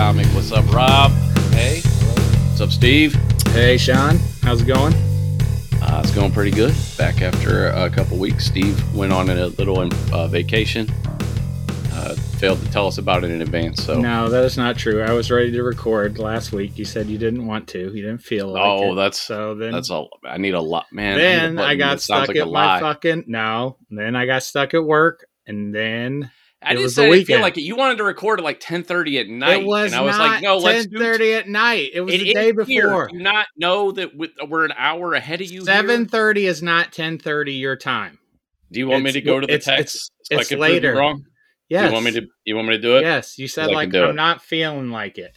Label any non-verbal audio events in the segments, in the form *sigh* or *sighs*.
Comic. What's up, Rob? Hey. What's up, Steve? Hey, Sean, how's it going? Uh, it's going pretty good. Back after a couple weeks. Steve went on a little uh, vacation. Uh, failed to tell us about it in advance. So No, that is not true. I was ready to record last week. You said you didn't want to. You didn't feel like Oh, it. that's- so then. that's all. I need a lot, man. then I button got stuck like at my lie. fucking no. Then I got stuck at work, and then I it didn't was say the I feel like it. You wanted to record at like ten thirty at night, it was and I was not like, no, let's ten do thirty at night. It was It the is day here. before. Do you not know that we're an hour ahead of you? here? Seven thirty is not ten thirty your time. Do you want me to go to the it's- text? so I it's can prove later. wrong. Yes. You want me to? You want me to do it? Yes, you said like I'm it. not feeling like it.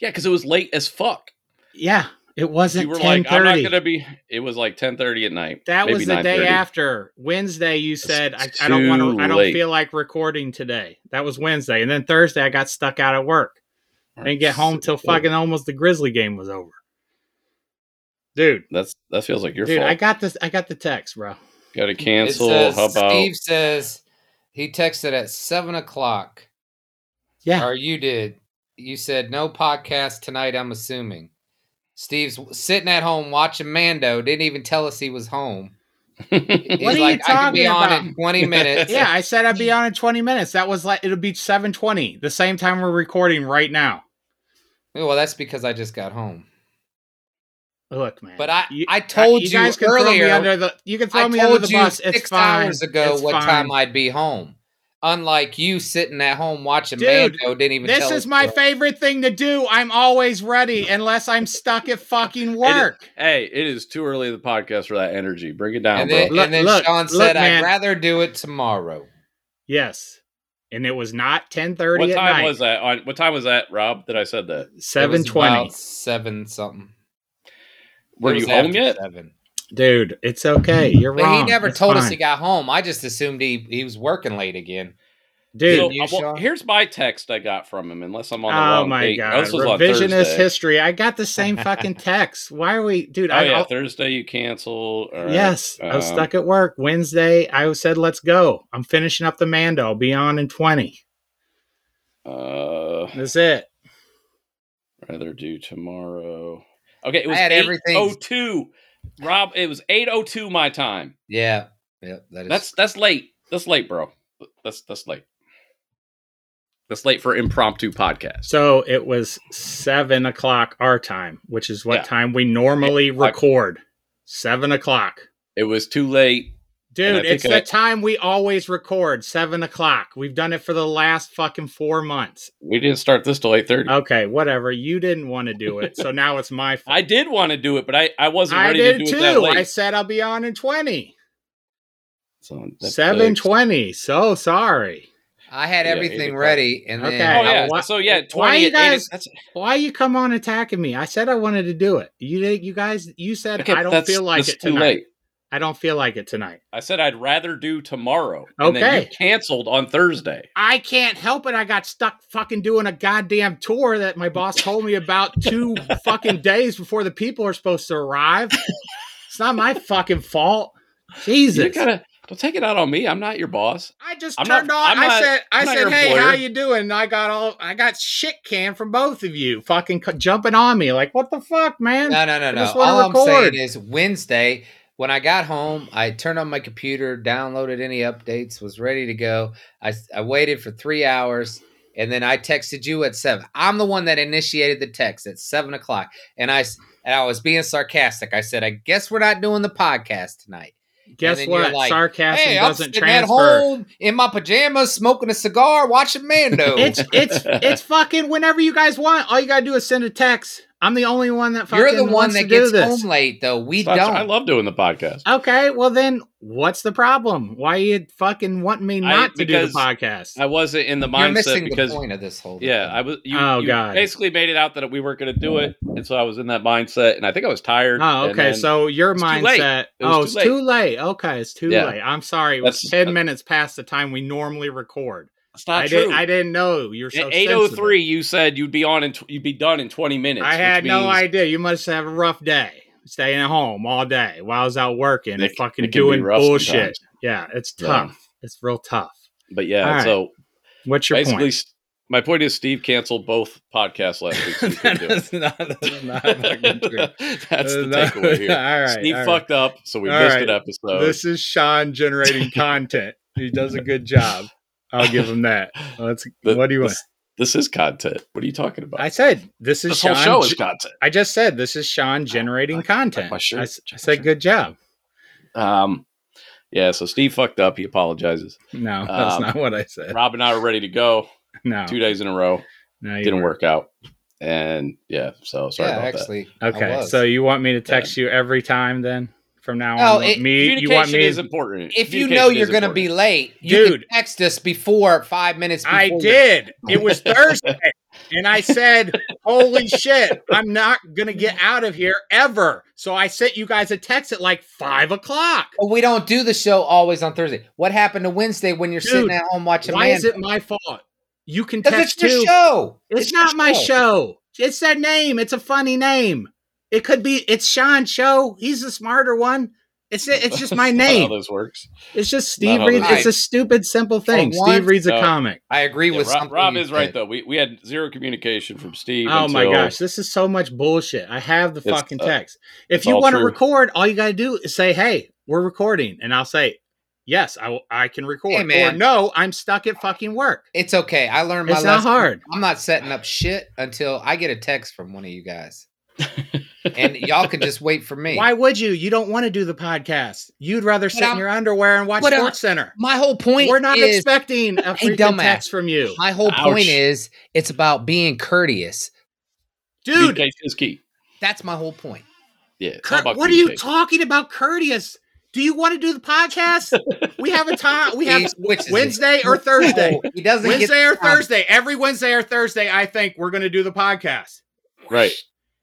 Yeah, because it was late as fuck. Yeah, it wasn't You were ten like, I'm not gonna be. It was like ten thirty at night. That maybe was the day after Wednesday. You said I, I don't want to. I don't late. feel like recording today. That was Wednesday, and then Thursday I got stuck out at work. I didn't get home till fucking almost the Grizzly game was over. Dude, That's that feels like your dude, fault. I got this. I got the text, bro. Got to cancel. says, How about? Steve says he texted at seven o'clock, Yeah, or you did. You said no podcast tonight. I'm assuming. Steve's sitting at home watching Mando. Didn't even tell us he was home. *laughs* He's What are you like, I can be talking on about?" in 20 *laughs* minutes. yeah. I said I'd be *laughs* on in twenty minutes. That was like it'll be seven twenty, the same time we're recording right now. Well, that's because I just got home. Look, man. But I- You- I told you you guys can throw me earlier- under the. You can throw I me under the you bus. It's six fine. hours ago It's what fine. time I'd be home. Unlike you sitting at home watching Dude, Mando, didn't even. This tell is my what- favorite thing to do. I'm always ready unless I'm stuck at fucking work. hey, it is too early in the podcast for that energy. Bring it down, And bro. then, Look- and then look- Sean look, said, man. "I'd rather do it tomorrow." Yes. And it was not 10:30 what at time night. was that? On what time was that, Rob? That I said that. It was 7:20. Seven something. Were you home yet? Seven. Dude, it's okay. You're But wrong. he never It's told us he got home. I just assumed he, he was working late again. Dude, So, you, well, here's my text I got from him. Unless I'm on the oh wrong my date. god. This Revisionist history. I got the same fucking *laughs* text. Why are we dude, Oh I yeah, I'll- Thursday you cancel. All right. Yes, I was Um, stuck at work. Wednesday, I said, "Let's go." I'm finishing up the Mando. I'll be on in 20. Uh, That's it. rather do tomorrow. Okay, it was I had everything- oh two. Rob, it was eight oh two my time. Yeah, yeah, that is. That's that's late. That's late, bro. That's that's late. That's late for impromptu podcast. So it was seven o'clock our time, which is what Yeah. time we normally Yeah, I- record. Seven o'clock. It was too late. And I Dude, it's I- the time we always record, seven o'clock. We've done it for the last fucking four months. We didn't start this till eight thirty. Okay, whatever. You didn't want to do it, so now it's my fault. *laughs* I did want to do it, but I, I wasn't I ready did to do it that too. late. I said I'll be on in twenty. So that's Seven twenty. So sorry. I had Yeah, everything o'clock. ready, and then Okay. Oh yeah. why- so yeah, why you at eight, guys- Why you come on attacking me? I said I wanted to do it. You did. You guys. You said okay, I don't feel like that's it too late. I don't feel like it tonight. I said I'd rather do tomorrow. And then Okay. you canceled on Thursday. I can't help it. I got stuck fucking doing a goddamn tour that my boss told me about two *laughs* fucking days before the people are supposed to arrive. It's not my fucking fault. You Jesus. gotta don't take it out on me. I'm not your boss. I just I'm not- turned on. I'm I not- said, I I'm not said, hey, employer." how you doing? And I got all, I got shit canned from both of you, fucking c- jumping on me. Like, what the fuck, man? no, no, no, I no. just wanna All I'm saying is Wednesday when I got home, I turned on my computer, downloaded any updates, was ready to go. I I waited for three hours. And then I texted you at seven. I'm the one that initiated the text at seven o'clock, and I and I was being sarcastic. I said, "I guess we're not doing the podcast tonight." Guess what? like, Sarcasm hey, I'm doesn't sitting at transfer. home in my pajamas, smoking a cigar, watching *laughs* Mando. It's it's it's fucking whenever you guys want. All you gotta do is send a text. I'm the only one that fucking You're the one wants that gets this. home late, though. We Stop- don't. I love doing the podcast. Okay, well then, what's the problem? Why you fucking want me I- not to do the podcast? I wasn't in the mindset You're mindset missing because the point of this whole. yeah, thing. I was. You, Oh, you God. basically made it out that we weren't going to do it, and so I was in that mindset, and I think I was tired. Oh, okay. So your It's too late. mindset. It was Oh, too it's late. too late. Okay, it's too Yeah. late. I'm sorry. It was That's- ten that- minutes past the time we normally record. It's not I true. didn't. I didn't know you're so. Eight oh you said you'd be on and you'd be done in twenty minutes. I had no idea. You must have a rough day, staying at home all day while I was out working and fucking it can be doing bullshit. sometimes. Yeah, it's Yeah. tough. It's real tough. But yeah, right. so What's your basically, point? my point is, Steve canceled both podcasts last week. So he couldn't *laughs* do it. That's not, that's not *laughs* fucking true. That's the takeaway here. *laughs* all right, Steve all right. fucked up, so we All missed right. an episode. This is Sean generating content. He does a good job. I'll give him that. *laughs* Let's. The- what do you want? this, this is content. What are you talking about? I said this is this Sean. whole show is content. I just said this is Sean generating like- content. my shirt. I, s- I Check my said good job. Um, yeah. So Steve fucked up. He apologizes. No, *laughs* that's Um, not what I said. Rob and I are ready to go. *laughs* No, Two days in a row. no, you Didn't work out. And yeah, so sorry yeah, about that. actually. I Okay, so you want me to text you every time then? From now No, on, You it- want me? You Communication want me? is important. if you know you're going to be late, you Dude. can text us before five minutes. Before I you're- did. It was Thursday, *laughs* and I said, "Holy shit, I'm not gonna get out of here ever." So I sent you guys a text at like five o'clock. But we don't do the show always on Thursday. What happened to Wednesday when you're sitting at home watching? Why is it my fault? You can Because text it's your too. show. It's, your not my show. It's their name. It's a funny name. It could be. It's Sean show. He's the smarter one. It's it's just my *laughs* name. how this works. It's just Steve how reads. this- It's a stupid, simple thing. For once- Steve reads a No. comic. I agree Yeah, with Rob. Rob is right though. We we had zero communication from Steve. Oh my gosh, this is so much bullshit. I have the It's, fucking uh, text. If you all want to record, all you got to do is say, "Hey, we're recording," and I'll say, "Yes, I will- I can record." Hey, man. Or no, I'm stuck at fucking work. It's okay. I learned my It's not lesson. hard. I'm not setting up shit until I get a text from one of you guys, and y'all can just wait for me. Why would you? You don't want to do the podcast. You'd rather sit in your underwear and watch Sports Center. My whole point. We're not is, expecting a Hey, freaking dumbass. text from you, My whole Ouch. point is it's about being courteous. dude. Is key. That's my whole point. Yeah. Cur- about what are you talking about, courteous? Do you want to do the podcast? *laughs* we have a time. We have He switches it. Wednesday or Thursday. No, *laughs* he doesn't get Wednesday or. Thursday. Every Wednesday or Thursday, I think we're going to do the podcast. Right.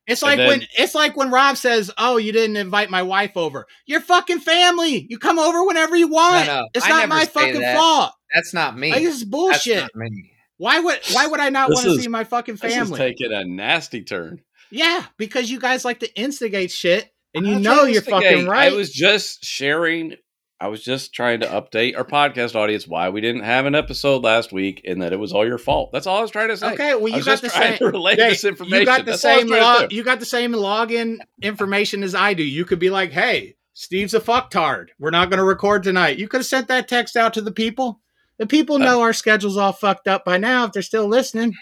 It's like then- when it's like when Rob says, "Oh, you didn't invite my wife over. You're fucking family. You come over whenever you want. No, no, it's I not my fucking that. fault. That's not me. Like, this is That's bullshit. not me. Why would why would I not want to see my fucking This is family? taking a nasty turn. yeah, because you guys like to instigate shit, and you know you're fucking right. I was just sharing. I was just trying to update our podcast audience why we didn't have an episode last week and that it was all your fault. That's all I was trying to say. okay, well you got just the same. to relay Hey, this information. You got the That's all I was same log. You got the same login information as I do. You could be like, "Hey, Steve's a fucktard. We're not going to record tonight." You could have sent that text out to the people. The people Uh, know our schedule's all fucked up by now. If they're still listening,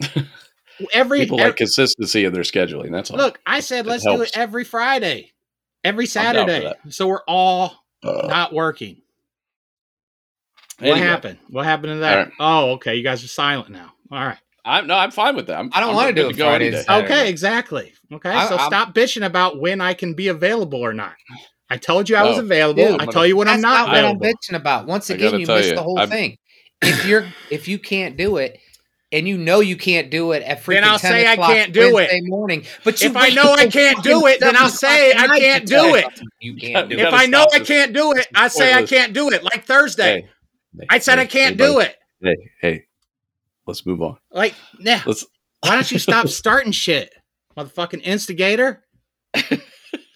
*laughs* every, People ev- like consistency in their scheduling. That's all. look. I said It let's do it every Friday, every Saturday, so we're all Uh, not working. What anyway, happened? What happened to that? All right. Oh, okay. You guys are silent now. All right. I'm no, I'm fine with that. I'm, I don't I'm wanna do it go any Fridays. Okay, exactly. Okay, I- so I'm- stop bitching about when I can be available or not. I told you I was No. available. Dude, I tell you when I'm That's not not what I'm bitching about. Once again, you missed you, the whole I'm- thing. If you're if you can't do it, and you know you can't do it at freaking Then I'll 10 say I can't do it. Wednesday morning, but you If I know I can't do it, then I'll say I can't do it. You can't do You If it. gotta I know I can't do it, I say I can't do it. Like Thursday, Hey, I said hey, I can't hey, do it. Hey, hey, let's move on. Like, nah. Let's. Why don't you stop *laughs* starting shit, motherfucking instigator? *laughs* I didn't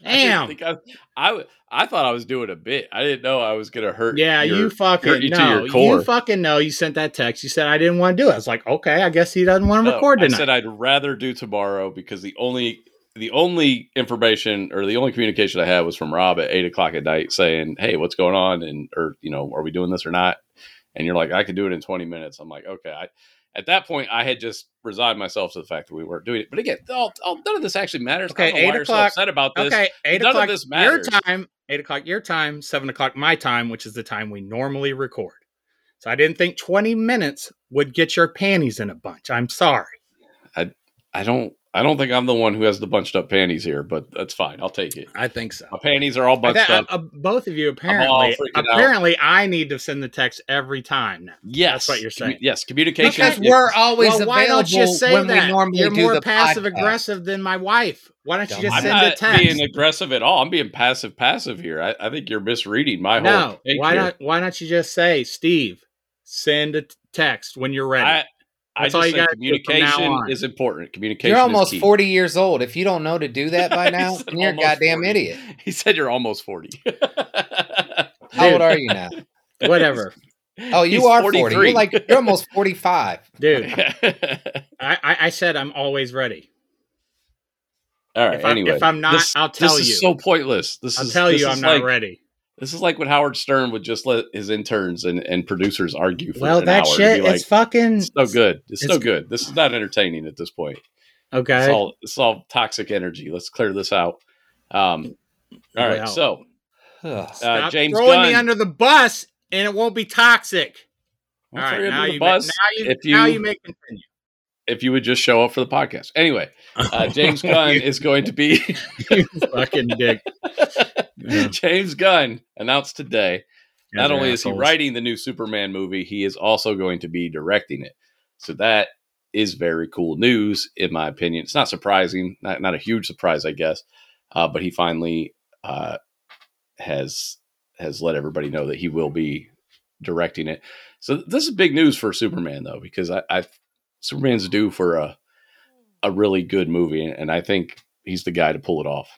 Damn. think I, I, w- I thought I was doing a bit. I didn't know I was gonna hurt. Yeah, your- you fucking you your You fucking know. You sent that text. You said I didn't want to do it. I was like, okay, I guess he doesn't want to No, record tonight. I said I'd rather do tomorrow because the only the only information or the only communication I had was from Rob at eight o'clock at night saying, "Hey, what's going on?" and or you know, are we doing this or not? And you're like, "I can do it in 20 minutes." I'm like, "Okay." I, at that point, I had just resigned myself to the fact that we weren't doing it. But again, all, all, none of this actually matters. Okay, I don't know eight you're so o'clock. upset about this. okay, eight None of o'clock this your time, eight o'clock your time, seven o'clock my time, which is the time we normally record. So I didn't think 20 minutes would get your panties in a bunch. I'm sorry. I I don't. I don't think I'm the one who has the bunched up panties here, but that's fine. I'll take it. I think so. My panties are all I bunched thi- up. uh, both of you all apparently out. apparently I need to send the text every time now. yes, that's what you're Commu- saying. yes, communication. Because we're always well, why don't you say when that? normally You're more passive podcast. aggressive than my wife. Why don't you just I'm send a not text? being aggressive at all. I'm being passive passive here. I, I think you're misreading my whole. no, why here. not? Why don't you just say, Steve, send a t- text when you're ready? I, I That's just all you said gotta do from now communication is important. Communication. You're is almost key. 40 years old. If you don't know to do *laughs* that by now, said you're a goddamn 40. idiot. *laughs* He said you're almost forty. *laughs* How old are you now? Whatever. Oh, you He's are 40. You're like you're almost 45. Dude, I, I, I said I'm always ready. All right. If, I, anyway, if I'm not, this, I'll tell this you. is so pointless. This I'll is tell this you is I'm not like, ready. This is like when Howard Stern would just let his interns and, and producers argue for Well, an that hour. shit and be like, is fucking it's no good. It's, no it's- good. This is not entertaining at this point. okay. It's all it's all toxic energy. Let's clear this out. Um, all right. Well. So *sighs* uh, Stop James throwing Gunn. me under the bus, and it won't be toxic. I'll All throw right, you now you, bus now you, if now you- you may continue. if you would just show up for the podcast. Anyway, uh, *laughs* James Gunn is going to be *laughs* fucking dick. *laughs* Yeah. James Gunn announced today. Not only is he writing the new Superman movie, he is also going to be directing it. So that is very cool news, in my opinion. It's not surprising, not not a huge surprise, I guess. Uh, but he finally uh, has has let everybody know that he will be directing it. So this is big news for Superman, though, because I, I Superman's due for a a really good movie, and I think he's the guy to pull it off.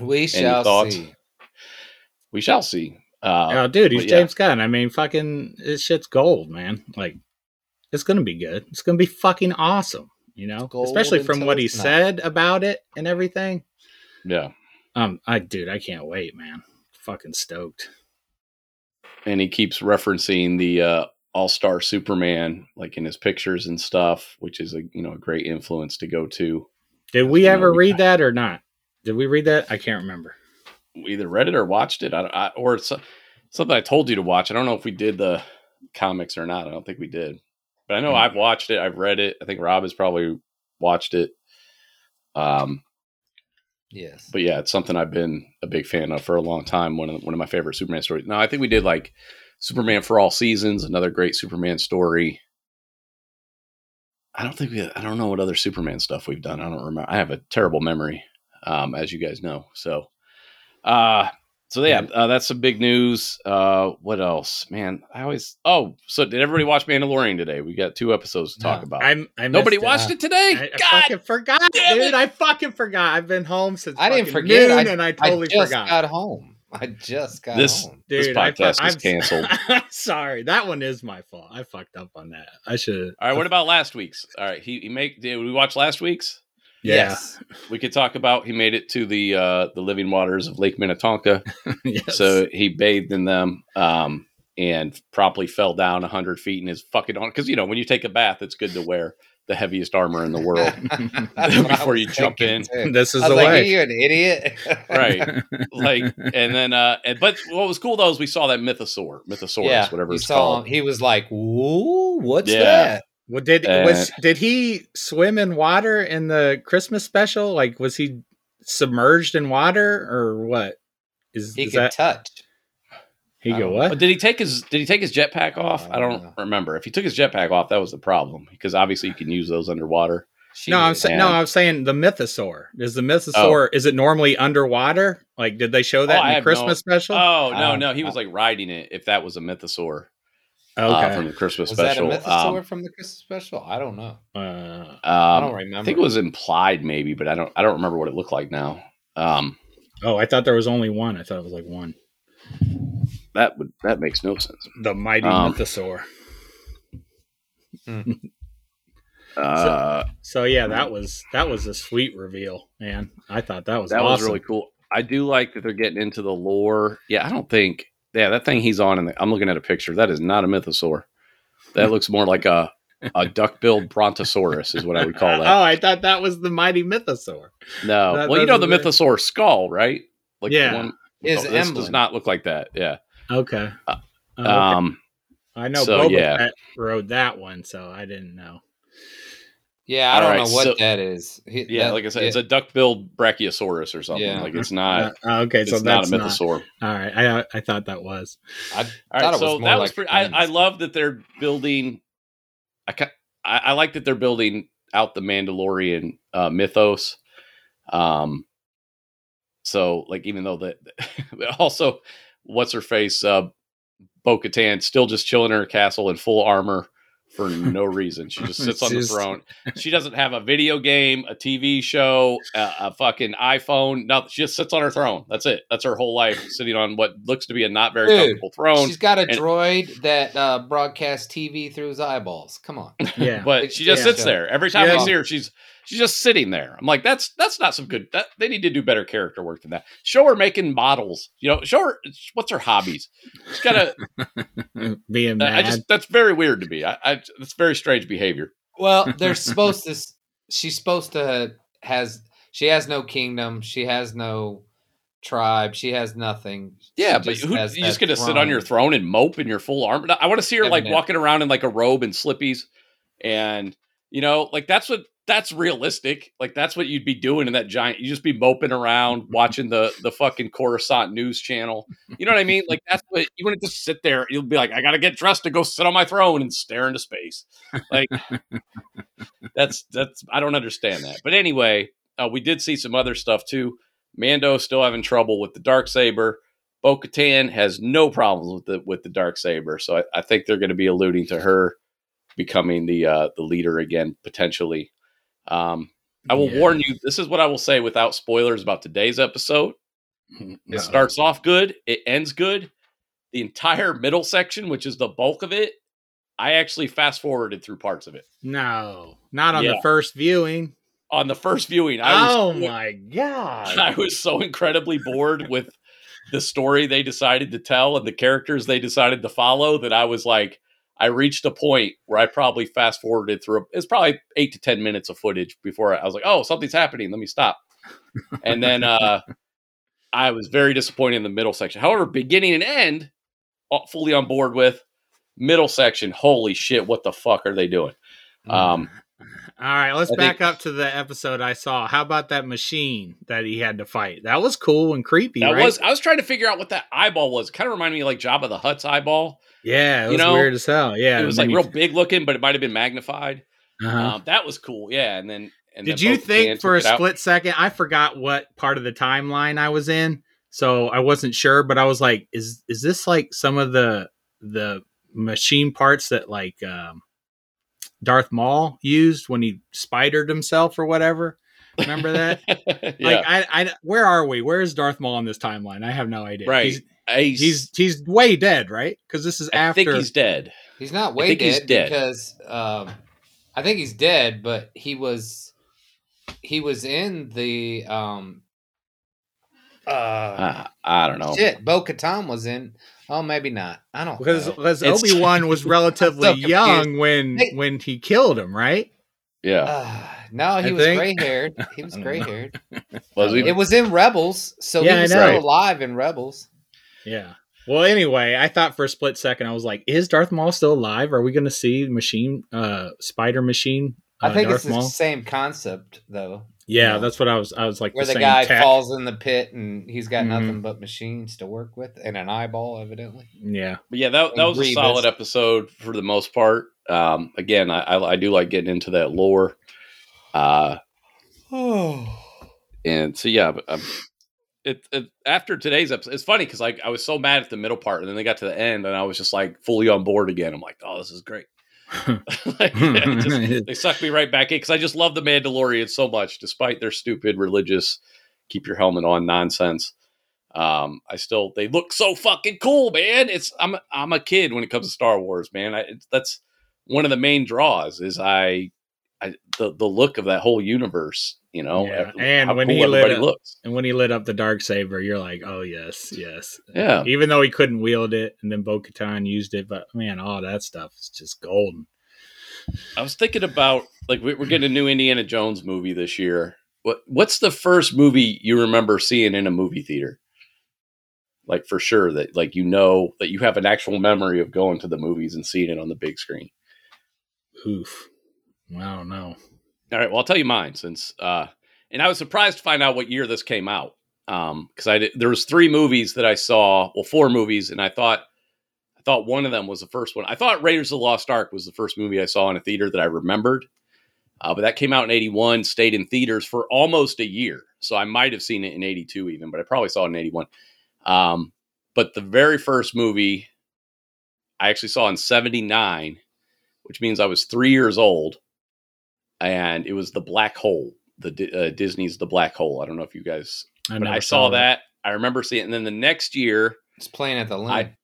We shall thoughts? see. We shall see. Uh, Oh, dude, he's but yeah. James Gunn. I mean, fucking, this shit's gold, man. Like, it's gonna be good. It's gonna be fucking awesome. You know, Gold especially from what he not. said about it and everything. yeah. Um, I, dude, I can't wait, man. Fucking stoked. and he keeps referencing the uh, All Star Superman like in his pictures and stuff, which is a you know a great influence to go to. Did we You ever we- read that or not? Did we read that? I can't remember. We either read it or watched it, I, I, or it's something I told you to watch. I don't know if we did the comics or not. I don't think we did, but I know Hmm. I've watched it. I've read it. I think Rob has probably watched it. Um, Yes. but yeah, it's something I've been a big fan of for a long time. One of one of my favorite Superman stories. No, I think we did like Superman for all seasons, another great Superman story. I don't think we. I don't know what other Superman stuff we've done. I don't remember. I have a terrible memory, um, as you guys know. So, uh, so yeah, uh, that's some big news. Uh, what else, man? I always. Oh, so did everybody watch Mandalorian today? We got two episodes to talk No. about. I'm, I Nobody watched Uh, it today. I, I God, fucking forgot, dude. it. I fucking forgot. I've been home since I didn't forget. noon, I- and I totally I just forgot. got home. *laughs* I just got This- home. this Dude, I fu- podcast I'm- canceled. *laughs* sorry, that one is my fault. I fucked up on that. I should. All right, what about last week's? All right, he, he make did we watch last week's? Yeah. Yes. We could talk about he made it to the uh the living waters of Lake Minnetonka. *laughs* yes. So he bathed in them um and promptly fell down 100 feet in his fucking on because you know when you take a bath it's good to wear the heaviest armor in the world. *laughs* That's *laughs* what I Before you jump in. too. this is I the was like, "Are way. you an idiot?" *laughs* Right. like and then uh and, but what was cool though is we saw that mythosaur mythosaurus yeah. whatever it's saw called him. He was like, "Whoa, what's Yeah. that?" Well, did Uh, was did he swim in water in the Christmas special? Like, was he submerged in water or what? Is, He is could that touch. He go don't what? But did he take his did he take his jetpack off I I don't don't remember if he took his jetpack off that was the problem because obviously you can use those underwater She no, I'm was- saying no. I'm saying the mythosaur. Is the mythosaur is it normally underwater? Like, did they show that Oh, in the have Christmas special? Oh no, Um, no, he was like riding it. If that was a mythosaur okay. uh, from the Christmas was special, that a mythosaur Um, from the Christmas special? I don't know. uh, I um, don't remember. I think it was implied, maybe, but I don't. I don't remember what it looked like now. Um, oh, I thought there was only one. I thought it was like one. That would that makes no sense. The mighty Um, mythosaur. *laughs* Uh, So yeah, that was that was a sweet reveal, man. I thought that was that awesome. was really cool. I do like that they're getting into the lore. Yeah, I don't think. Yeah, that thing he's on, and I'm looking at a picture. That is not a mythosaur. That *laughs* looks more like a a duck-billed brontosaurus, is what I would call that. Oh, I thought that was the mighty mythosaur. No, That well, you know the mythosaur skull, right? Like Yeah. the one. His this does not look like that. Yeah. Okay. Uh, Oh, okay. Um. I know so, Boba yeah. Fett rode that one, so I didn't know. Yeah, I All don't right, know what so- that is. He- Yeah, that- like I said, yeah. it's a duck-billed brachiosaurus or something. Yeah. Like it's not. Uh, okay, it's so not a that's not, mythosaur. All right, I I thought that was. I All thought right, it was so more that was pretty. I, I love that they're building. I, I I like that they're building out the Mandalorian uh, mythos. Um. So like, even though that, *laughs* also, what's her face, uh, Bo Katan, still just chilling in her castle in full armor for *laughs* no reason. She just sits on the throne. She doesn't have a video game, a TV show, a, a fucking iPhone. No, she just sits on her throne. That's it. That's her whole life, sitting on what looks to be a not very Dude, comfortable throne. She's got a and- droid that uh, broadcasts TV through his eyeballs. Come on. Yeah. but she just Yeah. sits there every time Yeah. I see her. She's she's just sitting there. I'm like, that's that's not some good. That, they need to do better character work than that. Show her making models. You know, show her what's her hobbies. She's got to. *laughs* Being I mad. just that's very weird to me. I, I that's very strange behavior. Well, *laughs* they're supposed to. She's supposed to has. She has no kingdom. She has no tribe. She has nothing. Yeah, She but who, has you just that get to sit on your throne and mope in your full armor. I want to see her like Evident. walking around in like a robe and slippies, and you know, like that's what that's realistic. Like that's what you'd be doing in that giant. You just be moping around *laughs* watching the the fucking Coruscant news channel. You know what I mean? Like that's what you wouldn't just sit there. You'll be like, I got to get dressed to go sit on my throne and stare into space. Like *laughs* that's that's I don't understand that. But anyway, uh, we did see some other stuff too. Mando still having trouble with the dark saber. Bo Katan has no problems with the with the dark saber, so I, I think they're going to be alluding to her becoming the uh, the leader again potentially. Um, I will Yeah. warn you. This is what I will say without spoilers about today's episode. *laughs* It starts off good, it ends good. The entire middle section, which is the bulk of it, I actually fast forwarded through parts of it. no, not on Yeah. the first viewing. On the first viewing, I was oh my god! *laughs* I was so incredibly bored with the story they decided to tell and the characters they decided to follow that I was like, I reached a point where I probably fast forwarded through. It's probably eight to ten minutes of footage before I was like, oh, something's happening. Let me stop. And then uh, I was very disappointed in the middle section. However, beginning and end, fully on board with. Middle section, holy shit, what the fuck are they doing? Um, All right, let's I back think- up to the episode I saw. How about that machine that he had to fight? That was cool and creepy, that right? was I was trying to figure out what that eyeball was. It kind of reminded me of like Jabba the Hutt's eyeball. Yeah, it you was know, weird as hell. Yeah, it was like real big looking, but it might have been magnified. uh-huh. Um, that was cool. Yeah, and then and Did then you think for a took it out. split second? I forgot what part of the timeline I was in, so I wasn't sure. But I was like, "Is is this like some of the the machine parts that like um, Darth Maul used when he spidered himself or whatever?" Remember that? *laughs* yeah, Like, I, I, where are we? Where is Darth Maul in this timeline? I have no idea. Right. He's he's, he's he's way dead, right? Because this is I after. think he's dead. He's not I way think dead, he's dead. because um, I think he's dead, but he was he was in the um uh Uh, I don't know. shit. Bo Katan was in. Oh, maybe not. I don't because know. because Obi Wan was *laughs* relatively so young when Hey. when he killed him, right? Yeah, Uh, no, he I was gray haired. He was *laughs* gray haired. was he? It was in Rebels, so Yeah, he was still alive in Rebels. Yeah. Well, anyway, I thought for a split second I was like, "Is Darth Maul still alive? Are we going to see Machine, uh, Spider Machine? I uh, think Darth it's the same concept though. Yeah, Yeah. that's what I was. I was like, where the, same guy tech. falls in the pit and he's got Mhm. nothing but machines to work with and an eyeball, evidently. Yeah, But yeah, that that was a solid episode for the most part. Um, again, I, I I do like getting into that lore. Uh, Oh, *sighs* and so yeah, but, um, it, it after today's episode, it's funny because like I was so mad at the middle part, and then they got to the end, and I was just like fully on board again. I'm like, oh, this is great. *laughs* Like, yeah, just- *laughs* they sucked me right back in because I just love the Mandalorian so much, despite their stupid religious keep your helmet on nonsense. Um, I still they look so fucking cool, man. It's I'm I'm a kid when it comes to Star Wars, man. I, that's one of the main draws is I, I the the look of that whole universe. You know, Yeah, and when cool he lit up- looks. and when he lit up the dark saber, you're like, "Oh yes, yes." Yeah, Even though he couldn't wield it, and then Bo Katan used it, but man, all that stuff is just golden. I was thinking about like we- we're getting a new Indiana Jones movie this year. What what's the first movie you remember seeing in a movie theater? Like for sure that like you know that you have an actual memory of going to the movies and seeing it on the big screen. Oof. I don't know. All right, well I'll tell you mine since uh and I was surprised to find out what year this came out. Um cuz I did, there was three movies that I saw, well four movies and I thought I thought one of them was the first one. I thought Raiders of the Lost Ark was the first movie I saw in a theater that I remembered. Uh, but that came out in 81, stayed in theaters for almost a year. So I might have seen it in 82 even, but I probably saw it in 81. Um, but the very first movie I actually saw in 79 which means I was three years old, and it was the Black Hole. The uh, Disney's The Black Hole. I don't know if you guys, but I saw that. I remember seeing, it. and then the next year, It's playing at the line.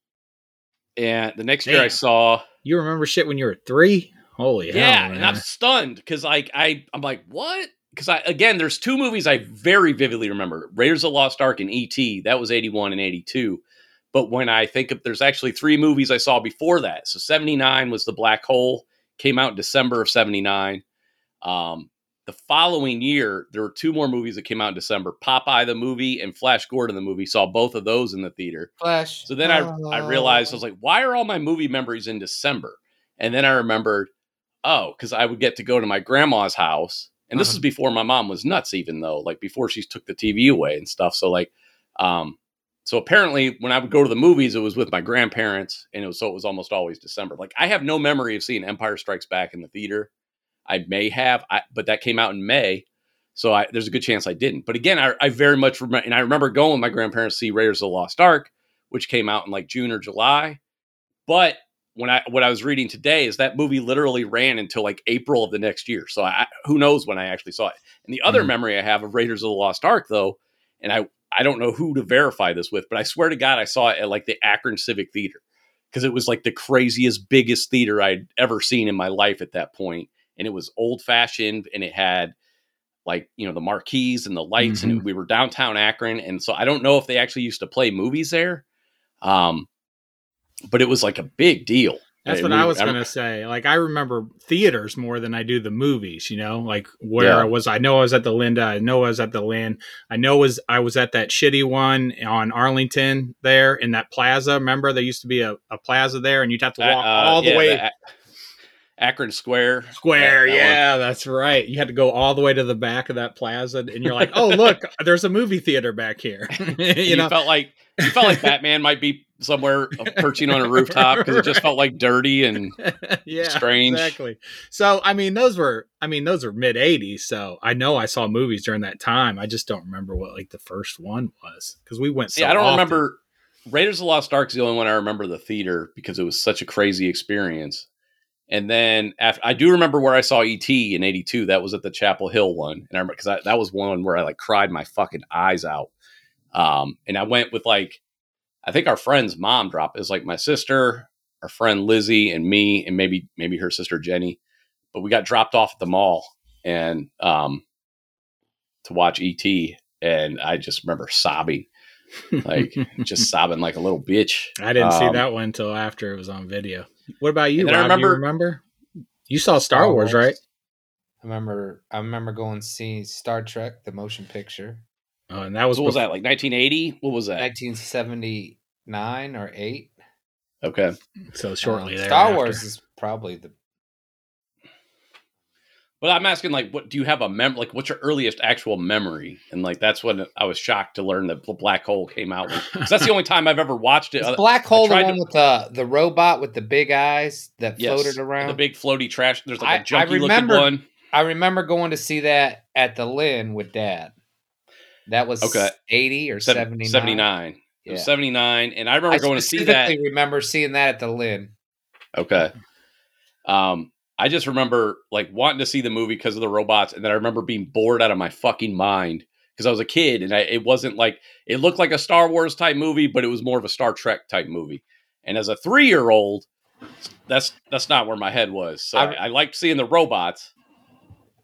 And the next year I saw You remember shit when you were three? Holy hell, yeah, man. and I'm stunned because like I I'm like what? Because I again, there's two movies I very vividly remember: Raiders of the Lost Ark and E.T. That was 81 and 82. But when I think of, there's actually three movies I saw before that. So 79 was The Black Hole, came out in December of 79. Um, the following year, there were two more movies that came out in December: Popeye the movie and Flash Gordon the movie. Saw both of those in the theater. Flash. So then I I realized I was like, why are all my movie memories in December? And then I remembered, oh, because I would get to go to my grandma's house, and this Uh-huh. is before my mom was nuts, even though like before she took the TV away and stuff. So like, um, so apparently when I would go to the movies, it was with my grandparents, and it was so it was almost always December. Like I have no memory of seeing Empire Strikes Back in the theater. I may have, I, but that came out in May. So I, there's a good chance I didn't. But again, I, I very much remember, and I remember going with my grandparents to see Raiders of the Lost Ark, which came out in like June or July. But when I what I was reading today is that movie literally ran until like April of the next year. So I, who knows when I actually saw it. And the other Mhm. memory I have of Raiders of the Lost Ark, though, and I I don't know who to verify this with, but I swear to God, I saw it at like the Akron Civic Theater because it was like the craziest, biggest theater I'd ever seen in my life at that point, and it was old fashioned, and it had like you know the marquees and the lights, and we were downtown Akron, and so I don't know if they actually used to play movies there, um, but it was like a big deal. That's what we- I was I- gonna say. Like I remember theaters more than I do the movies. You know, like where Yeah. I was. I know I was at the Linda. I know I was at the Lynn. I know was I was at that shitty one on Arlington there in that plaza. Remember there used to be a, a plaza there, and you'd have to walk Uh, all the yeah, way Ac- Akron Square. square. That- yeah, that's right. You had to go all the way to the back of that plaza, and you're like, oh look, there's a movie theater back here. *laughs* you you, know, felt like you felt like Batman might be somewhere *laughs* perching on a rooftop because it just felt like dirty and *laughs* yeah, strange. Exactly. So I mean, those were I mean those were mid '80s. So I know I saw movies during that time. I just don't remember what like the first one was because we went. So I don't often. remember Raiders of the Lost Ark is the only one I remember the theater because it was such a crazy experience. And then after, I do remember where I saw ET in '82. That was at the Chapel Hill one, and I remember because that was one where I like cried my fucking eyes out. Um, and I went with like, I think our friend's mom dropped. It was like my sister, our friend Lizzie, and me, and maybe maybe her sister Jenny. But we got dropped off at the mall and um, to watch ET, and I just remember sobbing like *laughs* just sobbing like a little bitch. I didn't see Um, that one until after it was on video. What about you? And I Rob? Do you remember- remember? You saw Star Wars, right? I remember. I remember going to see Star Trek, the motion picture, Oh, and that was What was bef- that like 1980? What was that? 1979 or eight. Okay, So shortly Uh, there. Star. Wars is probably the but I'm asking like, what do you have a mem? Like, what's your earliest actual memory? And like, that's when I was shocked to learn that the Black Hole came out. 'Cause that's the only time I've ever watched it. Is Black Hole the one to- with the the robot with the big eyes that yes, floated around. the big floaty trash. There's like I- a I junky looking remember- one. I remember going to see that at the Lynn with Dad. That was Okay. 80 or Seven- 79. 79. Yeah. 79, and I remember I going to see that. specifically remember seeing that at the Lynn. Okay. Um, I just remember like wanting to see the movie because of the robots, and then I remember being bored out of my fucking mind because I was a kid, and I, it wasn't like it looked like a Star Wars type movie, but it was more of a Star Trek type movie. And as a three year old, that's that's not where my head was. So I, I- liked seeing the robots,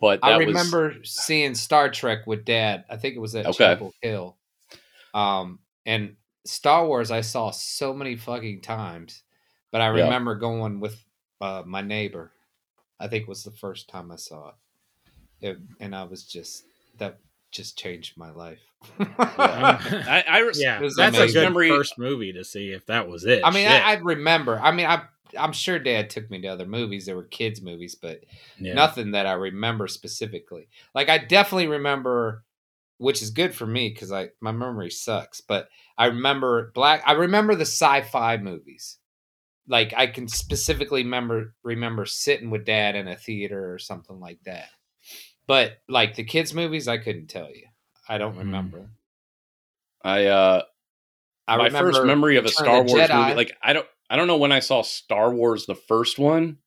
but I was remember seeing Star Trek with Dad. I think it was at Okay. Chapel Hill. Um, and Star Wars I saw so many fucking times, but I Yeah. remember going with uh, my neighbor. I think it was the first time I saw it. it and I was just that just changed my life. *laughs* I, I, yeah, It was that's a good Memory- first movie to see if that was it. I mean, I, I remember. I mean, I I'm sure Dad took me to other movies. There were kids movies, but yeah. nothing that I remember specifically. Like I definitely remember, which is good for me because I my memory sucks. But I remember black. I remember the sci-fi movies. Like I can specifically remember remember sitting with Dad in a theater or something like that. But like the kids movies, I couldn't tell you. I don't Mhm. remember. I uh, I my remember first memory of a Star of Wars Jedi. movie, like I don't, I don't know when I saw Star Wars the first one,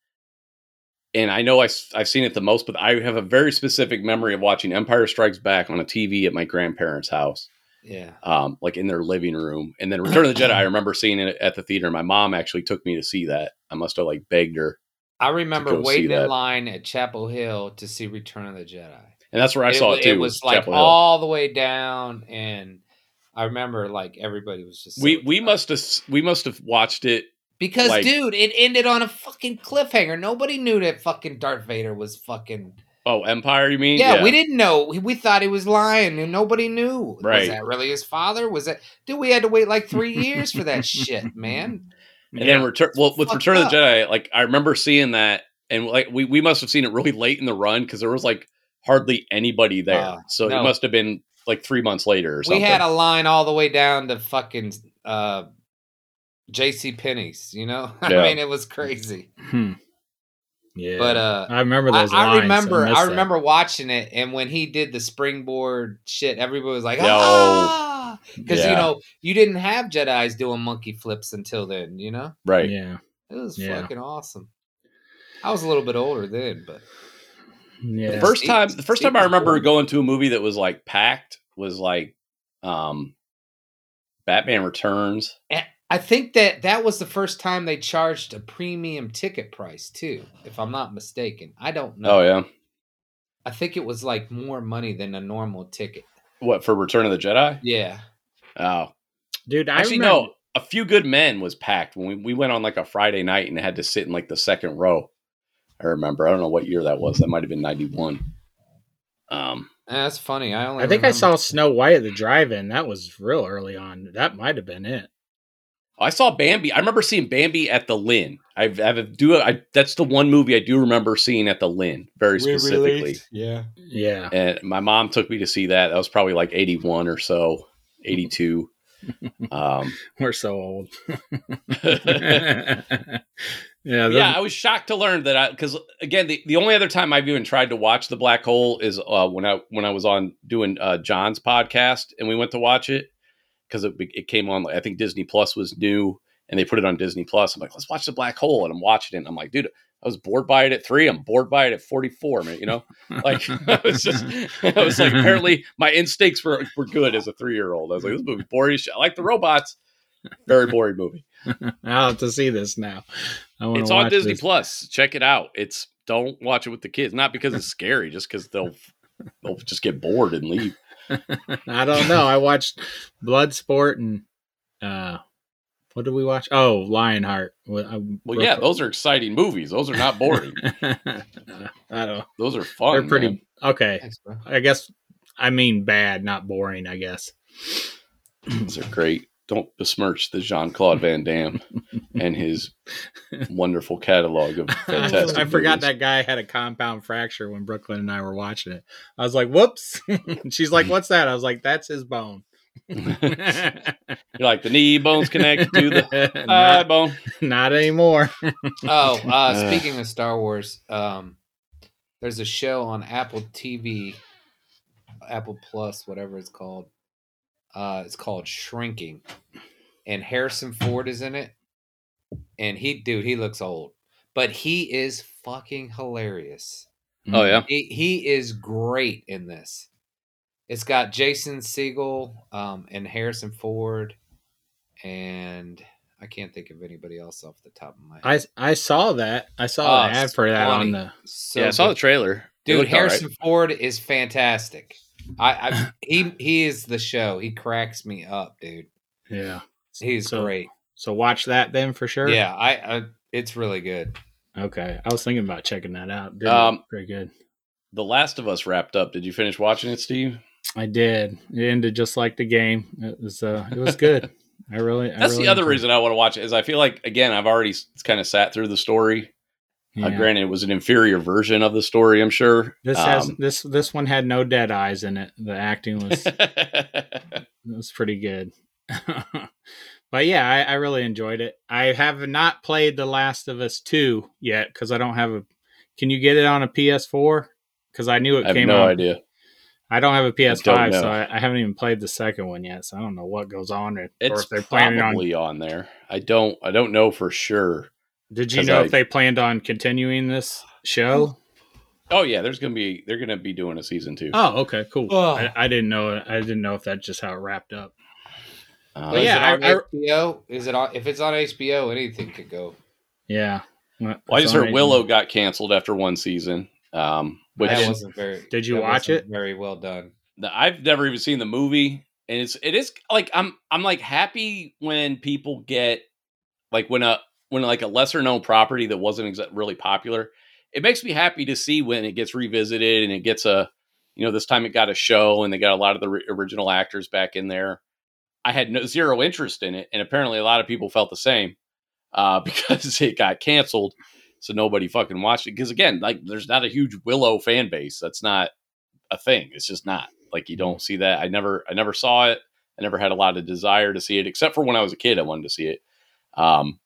and I know I, I, have seen it the most, but I have a very specific memory of watching Empire Strikes Back on a TV at my grandparents' house, Yeah. um, like in their living room. And then Return of the Jedi, I *clears throat* remember seeing it at the theater. My mom actually took me to see that. I must have like begged her, I remember waiting in line at Chapel Hill to see Return of the Jedi. and that's where I saw it too. It was like all the way down, and I remember like everybody was just we we must have we must have watched it. because like- dude, it ended on a fucking cliffhanger. Nobody knew that fucking Darth Vader was fucking. Oh, Empire, you mean? Yeah, we didn't know. We, we thought he was lying, and nobody knew. Right. Was that really his father? Was that? Dude, we had to wait like three years for that *laughs* shit, man. And then return well with Fucked Return of the Jedi, like I remember seeing that, and like we we must have seen it really late in the run because there was like hardly anybody there. Uh, so no. it must have been like three months later or We had a line all the way down to fucking uh, J.C. Penney's. You know, *laughs* I mean, it was crazy. Hmm. Yeah. But uh, I remember those I lines. remember, missed I that. remember watching it, and when he did the springboard shit, everybody was like, Yo. "Ah!" Because you Yeah. know you didn't have Jedi's doing monkey flips until then. You know, right. Yeah. it was Yeah. fucking awesome. I was a little bit older then, but Yeah. The first time, the first time I remember going to a movie that was like packed was like, um, Batman Returns. I think that that was the first time they charged a premium ticket price too, if I'm not mistaken. I don't know. Oh yeah, I think it was like more money than a normal ticket. what for Return of the Jedi? Yeah. Oh, Dude, I actually remember, no. A few good men was packed when we, we went on like a Friday night and had to sit in like the second row. I remember. I don't know what year that was. That might have been ninety one. Um, That's funny. I only I think I saw Snow White at the drive-in. That was real early on. That might have been it. I saw Bambi. I remember seeing Bambi at the Lynn. I've, I've do I that's the one movie I do remember seeing at the Lynn very specifically. Yeah. Yeah. And my mom took me to see that. That was probably like 81 or so, 82. *laughs* um, We're so old. *laughs* yeah, yeah. I was shocked to learn that I because again the, the only other time I've even tried to watch the Black Hole is uh, when I when I was on doing uh, John's podcast and we went to watch it because it, it came on Like, I think Disney Plus was new and they put it on Disney Plus. I'm like, let's watch the Black Hole, and I'm watching it. and I'm like, dude, I was bored by it at three. I'm bored by it at 44, man. You know, *laughs* like *laughs* I was just, I was like, apparently my instincts were were good as a three year old. I was like, this movie boring. I like the robots. Very boring movie. *laughs* I'll have to see this now. It's on Disney this. Plus. Check it out. It's don't watch it with the kids. Not because it's scary, just because they'll they'll just get bored and leave. *laughs* I don't know. I watched Bloodsport and uh what did we watch? Oh, Lionheart. Well, I- Well, yeah, those are exciting movies. Those are not boring. *laughs* I don't. Those are fun. They're pretty man. okay. Thanks. I guess I mean bad, not boring. I guess. Those are great. Don't besmirch the Jean Claude Van Damme *laughs* and his wonderful catalog of *laughs* fantastic. I forgot movies. that guy had a compound fracture when Brooklyn and I were watching it. I was like, "Whoops!" *laughs* She's like, "What's that?" I was like, "That's his bone." You're like the knee bones connected to the thigh not, bone. not anymore. Oh, uh, Uh. speaking of Star Wars, um, there's a show on Apple TV, Apple Plus, whatever it's called. Uh, it's called Shrinking, and Harrison Ford is in it. And he, dude, he looks old, but he is fucking hilarious. Oh yeah, He he is great in this. It's got Jason Segel um, and Harrison Ford, and I can't think of anybody else off the top of my head. I I saw that. I saw Oh, an ad for that on the. So yeah. I saw good. the trailer. Dude. looked all right. Harrison Ford is fantastic. I, I *laughs* he he is the show. He cracks me up, dude. Yeah. He's So- great. So watch that then for sure. Yeah, I, I it's really good. Okay. I was thinking about checking that out. Did Um, look pretty good. The Last of Us wrapped up. Did you finish watching it, Steve? I did. It ended just like the game. It was uh it was good. *laughs* I really I That's really the other enjoyed reason I want to watch it. Is I feel like again I've already kind of sat through the story. It. Uh, granted, it was an inferior version of the story. I'm sure. This has Um, this this one had no dead eyes in it. The acting was *laughs* it was pretty good. *laughs* but yeah, I, I really enjoyed it. I have not played The Last of Us two yet because I don't have a. Can you get it on a PS4? Because I knew it I have came no out. idea. I don't have a PS5, know. so I, I haven't even played the second one yet. So I don't know what goes on or, or if they're planning on. probably on there. I don't. I don't know for sure. Did you know I- if they planned on continuing this show? Oh yeah, there's gonna be they're gonna be doing a season two. Oh, okay, cool. Oh. I, I didn't know. I didn't know if that's just how it wrapped up. Uh, But yeah, is it I- on HBO? Is it on? If it's on HBO, anything could go. Yeah. Well, well, I just it's on heard HBO. Willow got canceled after one season. Um, which that didn't- wasn't very. Did you watch it? Very well done. the- I've never even seen the movie, and it's it is like I'm I'm like happy when people get like when a when like a lesser known property that wasn't really popular. It makes me happy to see when it gets revisited and it gets a you know this time it got a show and they got a lot of the ri- original actors back in there. I had no zero interest in it, and apparently a lot of people felt the same uh, *laughs* because it got canceled. So nobody fucking watched it because again, like there's not a huge Willow fan base. That's not a thing. It's just not like you don't see that. I never, I never saw it. I never had a lot of desire to see it, except for when I was a kid. I wanted to see it, um,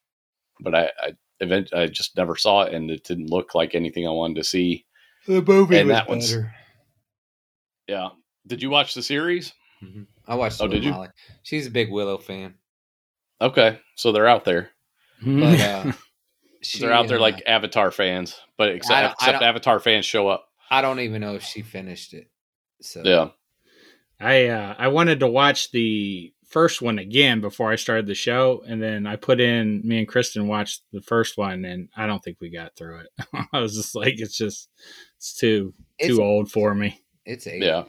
but I, I, event, I just never saw it, and it didn't look like anything I wanted to see. The movie And was that one's- Yeah. Did you watch the series? I watched. Oh, it with did you? Molly. She's a big Willow fan, Okay, so they're out there. but *laughs* uh, she, they're out there uh, like Avatar fans, but except, except Avatar fans show up. I don't even know if she finished it. So Yeah. I uh, I wanted to watch the first one again before I started the show, and then I put in me and Kristen watched the first one, and I don't think we got through it. *laughs* I was just like, it's just it's too It's- too old for me. it's eight. Yeah.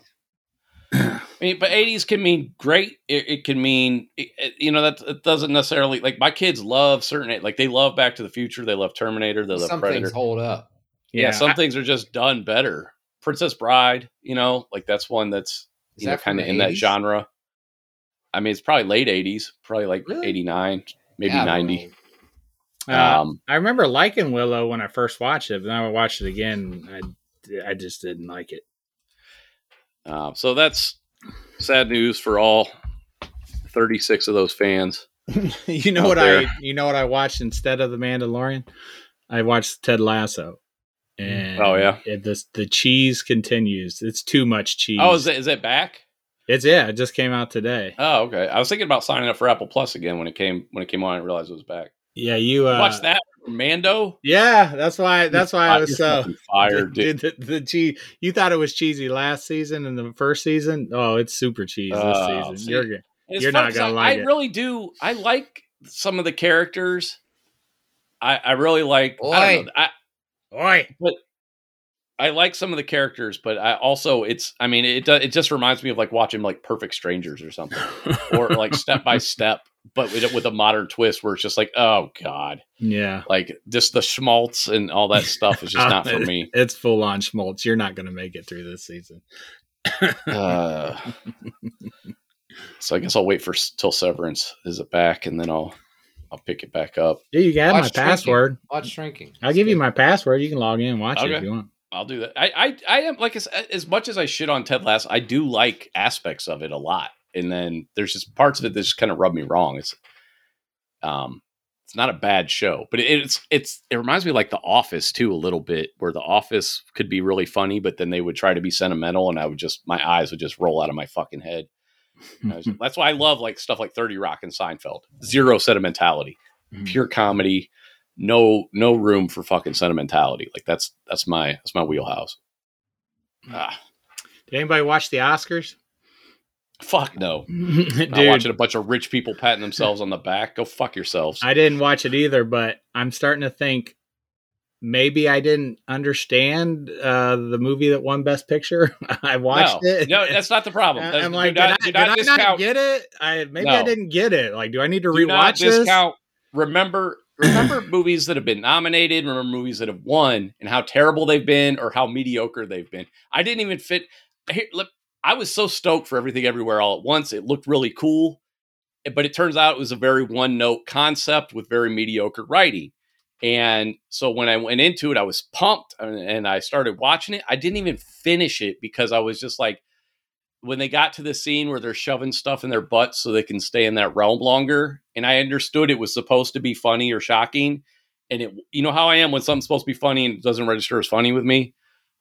*clears throat* I mean, but 80s can mean great. It, it can mean, it, it- you know, that it doesn't necessarily, like, my kids love certain, like, they love Back to the Future. They love Terminator. They love Some Predator. things hold up. yeah, some I- things are just done better. Princess Bride, you know, like, that's one that's, you know, that from kind of the in that genre. I mean, it's probably late 80s, probably like Really? 89, maybe Yeah, 90. Uh, um, I remember liking Willow when I first watched it, but then I watched it again. I I just didn't like it. uh, so that's sad news for all 36 of those fans. *laughs* you know what there. I you know what I watched instead of the Mandalorian? I watched Ted Lasso. And Oh, yeah? it, this the cheese continues. It's too much cheese. Oh, is it, is it back? It's yeah, it just came out today. Oh, okay. I was thinking about signing up for Apple Plus again when it came when it came on. I realized it was back. Yeah, you uh, Watch that, Mando. Yeah, that's why. That's why I was so fired. dude. Dude, the, the cheese. You thought it was cheesy last season and the first season. Oh, it's super cheese this Oh, season. see, You're good. You're fun not 'cause gonna I, like I it. really do. I like some of the characters. I, I really like. I, don't know, I, Oi. I like some of the characters, but I also it's. I mean, it it just reminds me of like watching like Perfect Strangers or something, or *laughs* like Step by Step, but with, with a modern twist where it's just like, oh god, yeah. like just the schmaltz and all that stuff is just *laughs* not for me. It's full on schmaltz. You're not going to make it through this season. Uh, *laughs* so I guess I'll wait for s- till Severance is it back, and then I'll I'll pick it back up. Yeah, you got Watch my Shrinking. password. Watch shrinking. I'll give you my password. You can log in and watch it if you want. I'll do that. I I, I am like as, as much as I shit on Ted Lasso, I do like aspects of it a lot, and then there's just parts of it that just kind of rub me wrong. It's um. It's not a bad show, but it, it's it's it reminds me of like The Office too a little bit, where The Office could be really funny, but then they would try to be sentimental, and I would just my eyes would just roll out of my fucking head. Was- *laughs* that's why I love like stuff like Thirty Rock and Seinfeld. Zero sentimentality, pure comedy, no no room for fucking sentimentality. Like that's that's my that's my wheelhouse. Ah, Did anybody watch the Oscars? fuck no. *laughs* Dude, Not watching a bunch of rich people patting themselves on the back. Go fuck yourselves. I didn't watch it either, but I'm starting to think maybe I didn't understand uh, the movie that won Best Picture. *laughs* I watched no, it. no, that's not the problem. *laughs* That's- I'm like, do not, did, do I, not did I not get it? I maybe I didn't get it. Like, do I need to do not rewatch this? discount. Remember, remember *clears throat* movies that have been nominated. Remember movies that have won, and how terrible they've been or how mediocre they've been. I didn't even fit. Here, look, I was so stoked for everything everywhere all at once. It looked really cool, eh, but it turns out it was a very one note concept with very mediocre writing. And so when I went into it, I was pumped and, and I started watching it. I didn't even finish it because I was just like, when they got to the scene where they're shoving stuff in their butts so they can stay in that realm longer, and I understood it was supposed to be funny or shocking. And it, you know how I am when something's supposed to be funny and it doesn't register as funny with me.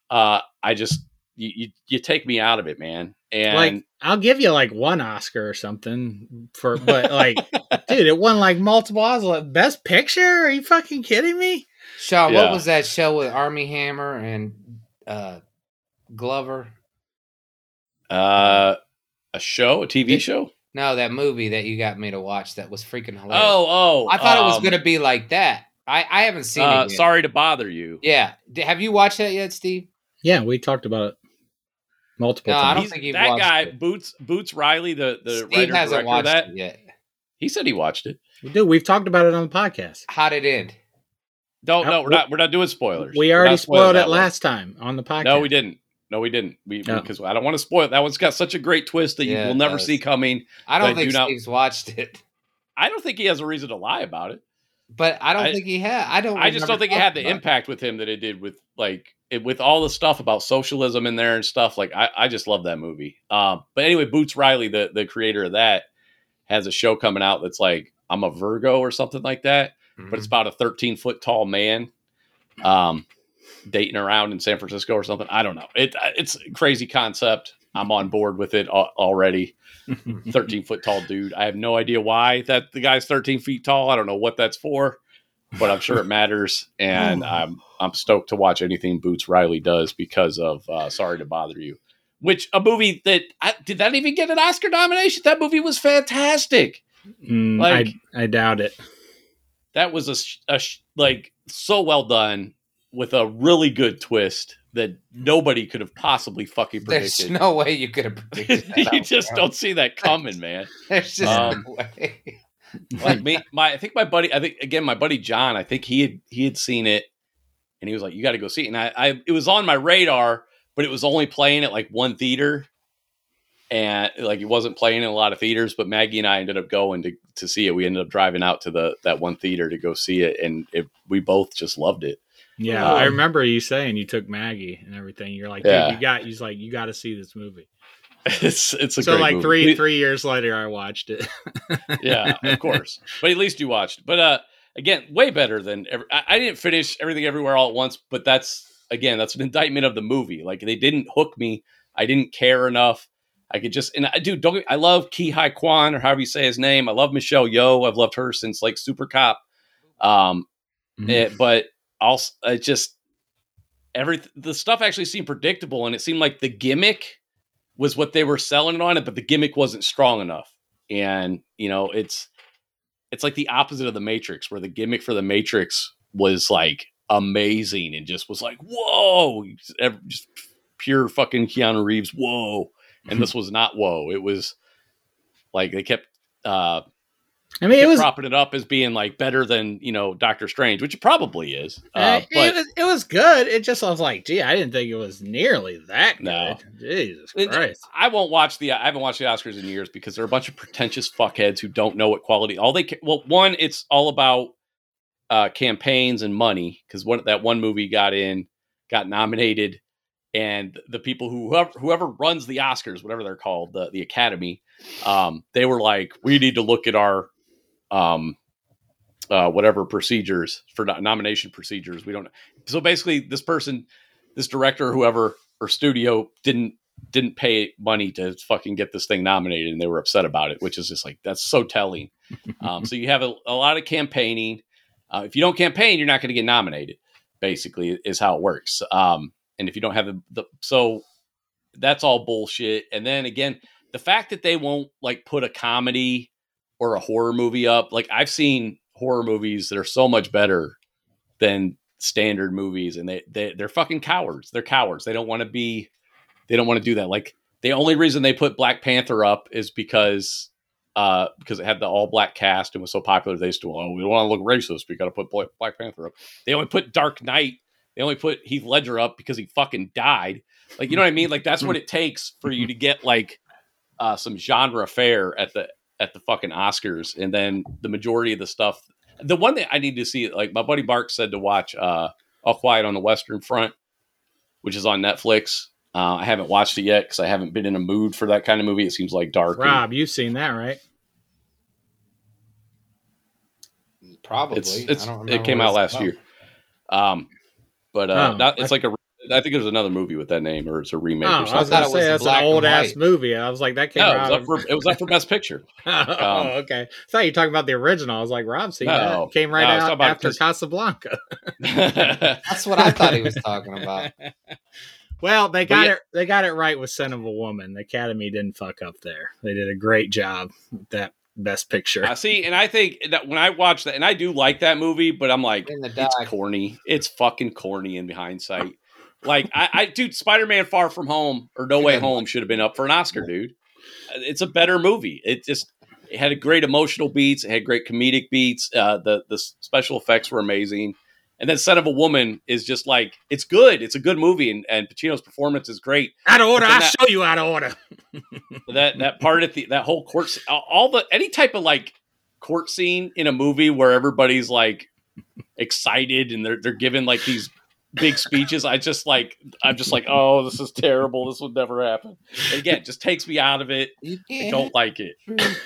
Uh, I just you, you you take me out of it, man. And like, I'll give you like one Oscar or something for, but like, *laughs* dude, it won like multiple Oscars. Best Picture? Are you fucking kidding me? Sean, Yeah. what was that show with Armie Hammer and uh, Glover? Uh, a show, a TV Yeah. show. No, that movie that you got me to watch that was freaking hilarious. Oh, oh, I thought it was um, going to be like that. I, I haven't seen Uh, it. Yet. sorry to bother you. Yeah. D- Have you watched that yet, Steve? Yeah, we talked about it multiple No, I times. don't He's- think you've that watched guy it. Boots Boots Riley, the the Steve writer hasn't director watched that. it yet. He said he watched it. Dude, we've talked about it on the podcast. How'd it end? No, Uh, no, we're we- not. We're not doing spoilers. We already spoiled it that one. last time on the podcast. No, we didn't. No, we didn't. We No. because I don't want to spoil. That one's got such a great twist that you Yeah, will never see coming. I don't think do not- Steve's watched it, I don't think he has a reason to lie about it. but I don't I- think he had. I don't. I just don't think it had the impact with him that it did with like it, with all the stuff about socialism in there and stuff. Like I, I just love that movie. Um, but anyway, Boots Riley, the the creator of that, has a show coming out that's like I'm a Virgo or something like that. it. But it's about a 13 foot tall man, um, dating around in San Francisco or something. I don't know. It it's a crazy concept. I'm on board with it already. *laughs* 13 foot tall dude. I have no idea why that the guy's 13 feet tall. I don't know what that's for, but I'm sure it matters. And I'm I'm stoked to watch anything Boots Riley does because of uh, Sorry to Bother You, which a movie that I, did that even get an Oscar nomination? That movie was fantastic. Mm, Like- I, I doubt it. That was a, a sh- like so well done with a really good twist that nobody could have possibly fucking There's no way you could have *laughs* predicted that. you just don't see that *laughs* coming, man. There's just Um, no way. *laughs* like me my i think my buddy i think again my buddy john i think he had he had seen it and he was like you got to go see it and I, I it was on my radar but it was only playing at like one theater and like it wasn't playing in a lot of theaters but maggie and i ended up going to to see it we ended up driving out to the that one theater to go see it and it, we both just loved it Yeah, Um, I remember you saying you took Maggie and everything. You're like, Yeah. you got. He's like, you got to see this movie. *laughs* it's it's a So like movie. three three years later, I watched it. *laughs* yeah, of course. But at least you watched. But uh, again, way better than. Every, I, I didn't finish everything everywhere all at once, but that's again, that's an indictment of the movie. Like they didn't hook me. I didn't care enough. I could just and I do. Don't. I love Ki Hai Kwan or however you say his name. I love Michelle Yeoh. I've loved her since like Super Cop. Um, Mhm. it- but also it just every the stuff actually seemed predictable, and it seemed like the gimmick was what they were selling it on it, but the gimmick wasn't strong enough. And you know, it's it's like the opposite of the Matrix, where the gimmick for the Matrix was like amazing and just was like, whoa, just pure fucking Keanu Reeves, whoa. And this *laughs* was not whoa. It was like they kept uh I mean, it was, propping it up as being like better than you know Doctor Strange, which it probably is. Uh, it, but was it was good. It just I was like, gee, I didn't think it was nearly that good. No. Jesus It- Christ. I won't watch the. I haven't watched the Oscars in years because they're a bunch of pretentious fuckheads who don't know what quality. All they ca- well, one, it's all about uh, campaigns and money because one that one movie got in, got nominated, and the people who whoever, whoever runs the Oscars, whatever they're called, the the Academy, um, they were like, we need to look at our um uh whatever procedures for no- nomination procedures. We don't so basically this person this director whoever or studio didn't didn't pay money to fucking get this thing nominated and they were upset about it which is just like that's so telling. *laughs* Um, so you have a, a lot of campaigning. Uh, if you don't campaign you're not going to get nominated basically is how it works. Um, and if you don't have the, the so that's all bullshit. And then again the fact that they won't like put a comedy or a horror movie up. Like i've seen horror movies that are so much better than standard movies and they, they they're fucking cowards. They're cowards. They don't want to be they don't want to do that. Like the only reason they put black panther up is because uh because it had the all black cast and was so popular they still oh we don't want to look racist. We got to put black, panther up. They only put dark knight. They only put heath ledger up because he fucking died. Like you know what i mean? Like that's what it takes for you to get like uh some genre fare at the at the fucking oscars and then the majority of the stuff the one that i need to see like my buddy bark said to watch uh all quiet on the western front which is on netflix uh, i haven't watched it yet because i haven't been in a mood for that kind of movie it seems like dark and- Rob, you've seen that, right? Probably. it's, I it's don't it came out last about. year um but uh Oh, not, it's I- like a I think there's another movie with that name, or it's a remake Oh, or I was something. thought gonna was say that's an old ass movie. I was like, that came No, it out. was, up for, it was up for Best Picture. *laughs* oh, um, okay. I thought you were talking about the original. I was like, Rob, see No, that came right no, out after this- Casablanca. *laughs* That's what I thought he was *laughs* talking about. Well, they got yeah- it. They got it right with "Scent of a Woman." The Academy didn't fuck up there. They did a great job with that Best Picture. I see, and I think that when I watch that, and I do like that movie, but I'm like, In it's corny. It's fucking corny in hindsight. Like, I, I dude, Spider Man Far From Home or No Way. Home should have been up for an Oscar, dude. It's a better movie. It just it had a great emotional beats. It had great comedic beats. Uh, the the special effects were amazing. And then Scent of a Woman is just like it's good. It's a good movie, and, and Pacino's performance is great. out of order. That- show you out of order. *laughs* that that part at the that whole court all the any type of like court scene in a movie where everybody's like excited and they're they're given like these big speeches i just like i'm just like oh this is terrible. This would never happen. And again just takes me out of it. I don't like it. *laughs*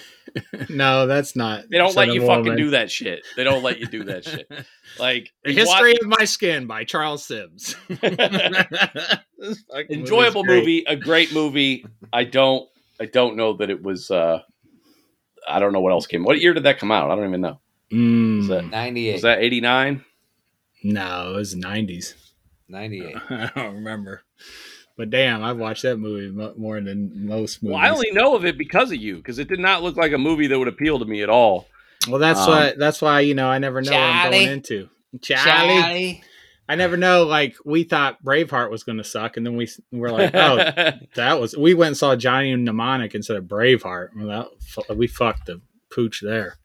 No, that's not. they don't let you fucking Woman. do that shit. They don't let you do that shit. *laughs* Like The you watch- History of My Skin by Charles Sims. *laughs* This fucking movie's enjoyable movie a great movie. I don't i don't know that it was uh i don't know what else came what year did that come out? I don't even know. Mm, Was that- 98. was that 89 no, it was nineties. 98. *laughs* I don't remember. But damn, I've watched that movie more than most movies. Well, I only know of it because of you, because it did not look like a movie that would appeal to me at all. Well, that's Um, why. That's why you know I never know what I'm going into. Charlie. I never know. Like we thought Braveheart was going to suck, and then we we're like, oh, *laughs* that was. We went and saw Johnny Mnemonic instead of Braveheart. Well, that, we fucked the pooch there.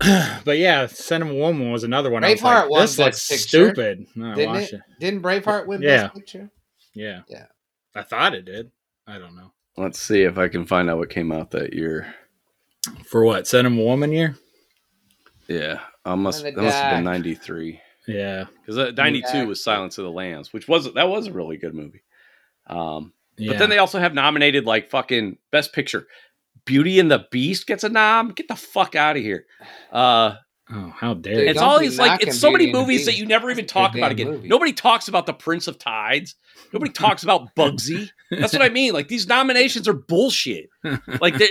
*clears throat* but yeah, Scent of a Woman was another one. I was like, this looks Picture, stupid. And I Didn't it? it. Didn't Braveheart win Yeah. Best Picture? Yeah, Yeah. I thought it did. I don't know Let's see if I can find out what came out that year. for what Scent of a Woman year. Yeah, I must that must have been ninety three Yeah, because ninety two Doc. was Silence of the Lambs, which was that was a really good movie. Um, yeah. but then they also have nominated like fucking Best Picture. Beauty and the Beast gets a nom. Get the fuck out of here. Uh, oh, how dare Dude, you? it's don't always like it's so many Beauty and the movies that you never even talk about again. movie. Nobody talks about the Prince of Tides. Nobody talks about *laughs* Bugsy. That's what I mean. Like these nominations are bullshit. Like they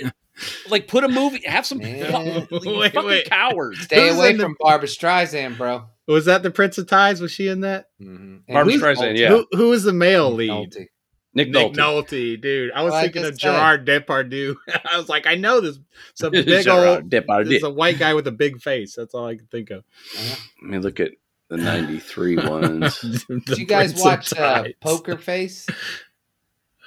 like put a movie, have some Man. fu- *laughs* Wait, fucking wait. cowards. Stay Who's away in the- from Barbra Streisand, bro. Was that the Prince of Tides? Was she in that? Mhm. Barbra Streisand, yeah. Who who was the male lead? Nolte. Nick, Nick Nolte. Nolte, dude. I was Well, I thinking of just said. Gerard Depardieu. *laughs* I was like, I know this. Some *laughs* big old. Depardieu. This is a white guy with a big face. That's all I can think of. Let me look at the '93 *laughs* ones. Did you guys Prince watch uh, Poker Face?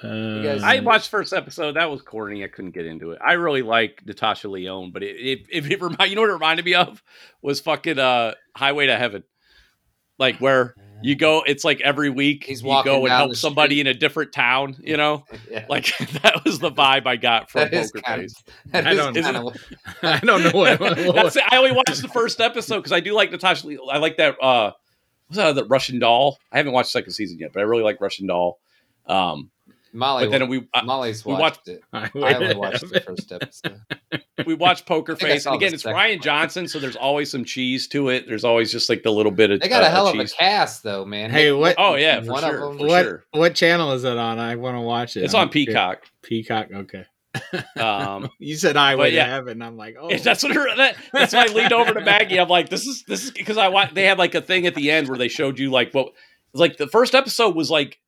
Uh, guys- I watched first episode. That was corny. I couldn't get into it. I really like Natasha Lyonne, but it, it, if it remind you know what it reminded me of was fucking uh, Highway to Heaven, like where you go. It's like every week He's you go and help somebody in a different town. You know, *laughs* yeah. like *laughs* that was the vibe I got from that is Poker Face. of. *laughs* That I don't- kind of. I don't know what. That's it. I only watched the first episode because I do like Natasha. Lee. I like that. uh What's that? The Russian Doll. I haven't watched the second season yet, but I really like Russian Doll. Um, Molly. but then we uh, Molly's we watched watched- it. *laughs* I, I only watched the first *laughs* episode. we watched Poker *laughs* Face, and again, it's Rian Johnson, so there's always some cheese to it. There's always just like the little bit of They got uh, a hell of a cast, though, man. Hey, what- Oh yeah, for One of sure. them- for what sure. what channel is it on? I want to watch it. It's I'm on Peacock. Peacock. Okay. Um, You said I But yeah. to Heaven. I'm like, oh, that's what her- that, that's why I leaned over to Maggie. I'm like, this is this is because I wa- they had like a thing at the end where they showed you like what like the first episode was like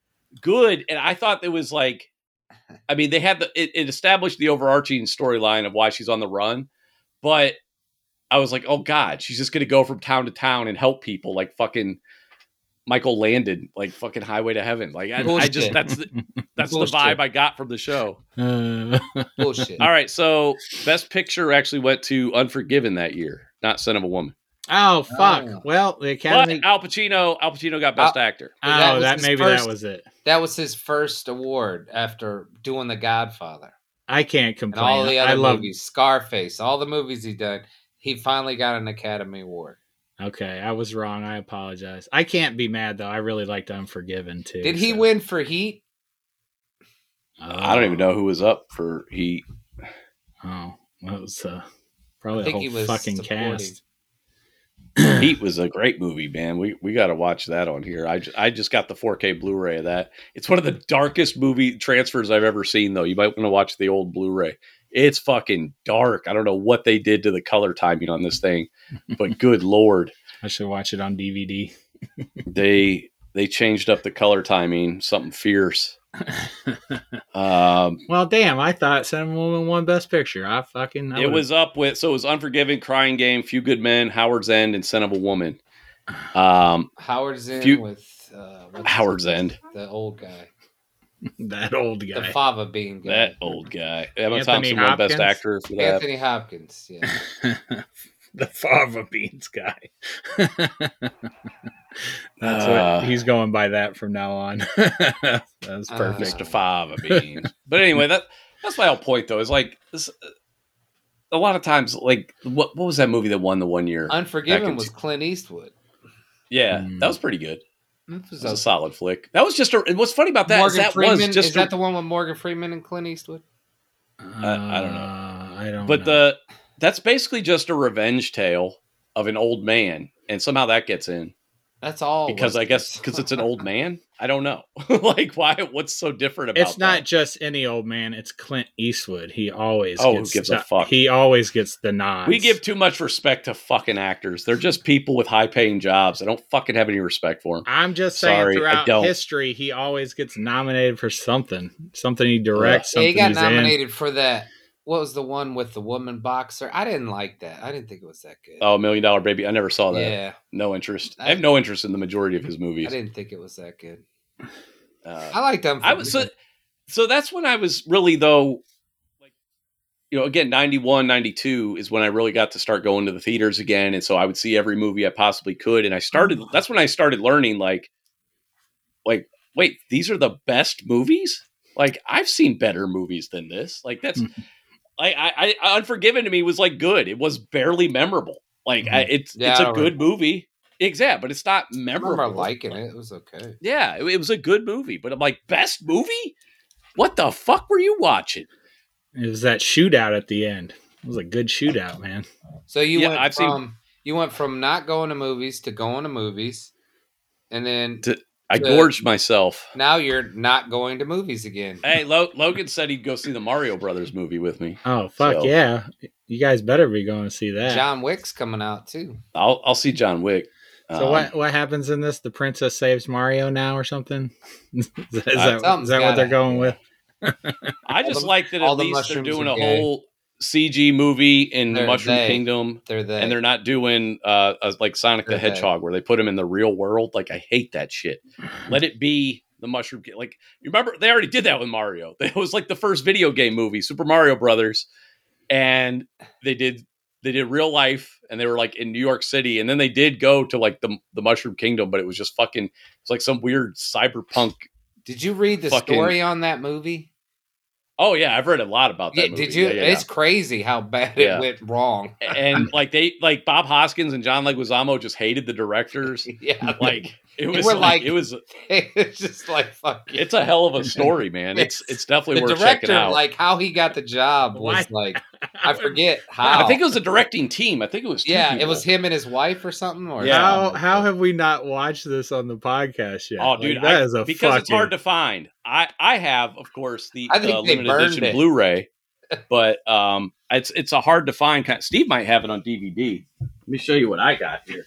good, and I thought it was like, *laughs* I mean, they had the it, it established the overarching storyline of why she's on the run, but I was like, oh god, she's just gonna go from town to town and help people like fucking. Michael Landon, like fucking Highway to Heaven. Like I, I just that's the, *laughs* that's the vibe I got from the show. Uh, *laughs* Bullshit. All right, so Best Picture actually went to Unforgiven that year, not Scent of a Woman. oh fuck. Oh. Well, the Academy. But Academy. Al Pacino, Al Pacino got Best Actor. oh, that that maybe first- that was it. That was his first award after doing The Godfather I can't and complain. all the I other love. movies, Scarface, all the movies he done. He finally got an Academy Award. Okay, I was wrong. I apologize. I can't be mad though. I really liked Unforgiven too. Did he so- win for Heat? I don't even know who was up for Heat. Oh, well, it was uh, probably I the think he whole was fucking supporting. cast. Heat was a great movie, man. We we got to watch that on here. I just, I just got the 4K Blu-ray of that. It's one of the darkest movie transfers I've ever seen, though. You might want to watch the old Blu-ray. It's fucking dark. I don't know what they did to the color timing on this thing, but *laughs* good lord, I should watch it on DVD. they they changed up the color timing. Something fierce. *laughs* Um, well, damn, I thought Scent of a Woman won Best Picture. I fucking. I it was up with so it was Unforgiving, Crying Game, Few Good Men, Howard's End, and Scent of a Woman. Um, Howard's in Few- with uh, Howard's his- End. the old guy, *laughs* that old guy, the guy. fava bean guy, That old guy. Emma Anthony Thompson won Best Actor for that. Anthony Hopkins. Yeah, *laughs* the fava beans guy. *laughs* That's Uh, what he's going by that from now on. *laughs* That's Uh, perfect. Mr. Fava *laughs* Beans. but anyway, that that's my whole point though. Is like this, a lot of times, like what what was that movie that won the one year? Unforgiven was two- Clint Eastwood. yeah, Mm. that was pretty good. That It was was a- a solid flick. That was just a. What's funny about that is Morgan that Freeman. was just is a- that the one with Morgan Freeman and Clint Eastwood? I don't know. Uh, I don't. But know. the that's basically just a revenge tale of an old man, and somehow that gets in That's all. because I guess because it's an old man. I don't know, *laughs* like why? What's so different about? it's not that? just any old man. It's Clint Eastwood. He always Oh, who gets gives a the- fuck? He always gets the nods. We give too much respect to fucking actors. They're just people with high paying jobs. I don't fucking have any respect for them. I'm just saying, Sorry, I throughout history, he always gets nominated for something. Something he directs. Yeah, he got he's in. nominated for that. What was the one with the woman boxer? I didn't like that. I didn't think it was that good. Oh, Million Dollar Baby. I never saw that. yeah, No interest. I I- have no interest in the majority of his *laughs* movies. I didn't think it was that good. Uh, I liked them. I was so, so that's when I was really though like you know again 91 92 is when I really got to start going to the theaters again and so I would see every movie I possibly could and I started that's when I started learning like like wait these are the best movies like I've seen better movies than this like that's *laughs* like I, I Unforgiven to me was like good it was barely memorable like I, mm-hmm. it's Yeah, it's I a don't good movie exact but it's not I memorable remember liking it. It was okay. yeah, it, it was a good movie, but I'm like, best movie? What the fuck were you watching? It was that shootout at the end. It was a good shootout, man. So you Yeah, went I've seen- from you went from not going to movies to going to movies, and then To- I The- gorged myself. now you're not going to movies again. Hey, *laughs* Lo- Logan said he'd go see the Mario Brothers movie with me. Oh fuck So- yeah! You guys better be going to see that. John Wick's coming out too. I'll I'll see John Wick. so Um, what what happens in this? The princess saves Mario now or something? *laughs* is that, is Uh, that, Something's is that what they're gotta going with? I just like that all at the least they're doing a gay. whole CG movie in the They're Mushroom they. Kingdom, They're the and they're not doing uh a, like Sonic the They're they. Hedgehog where they put him in the real world. Like I hate that shit. Let it be the Mushroom King. Like you remember, they already did that with Mario. *laughs* It was like the first video game movie, Super Mario Brothers, and they did they did real life, and they were like in New York City, and then they did go to like the the Mushroom Kingdom, but it was just fucking. It's like some weird cyberpunk. Did you read the Fucking- story on that movie? Oh yeah, I've read a lot about that. Yeah, movie. did you? Yeah, yeah, It's crazy how bad it went wrong. and like they like Bob Hoskins and John Leguizamo just hated the directors. *laughs* yeah, Like it was like, like- it was *laughs* it's just like fuck. it's a hell of a *laughs* story, man. It's Yes. it's definitely the worth checking out. like how he got the job, *laughs* was like I forget how. I think it was a directing team. I think it was two yeah, it was him and his wife or something. Or Yeah. How how have we not watched this on the podcast yet? Oh, Like, dude, that I- is a because it's hard to find. I I have, of course, the I think uh, limited edition it. Blu-ray, but um, it's it's a hard to find. Kind. Steve might have it on DVD. Let me show you what I got here.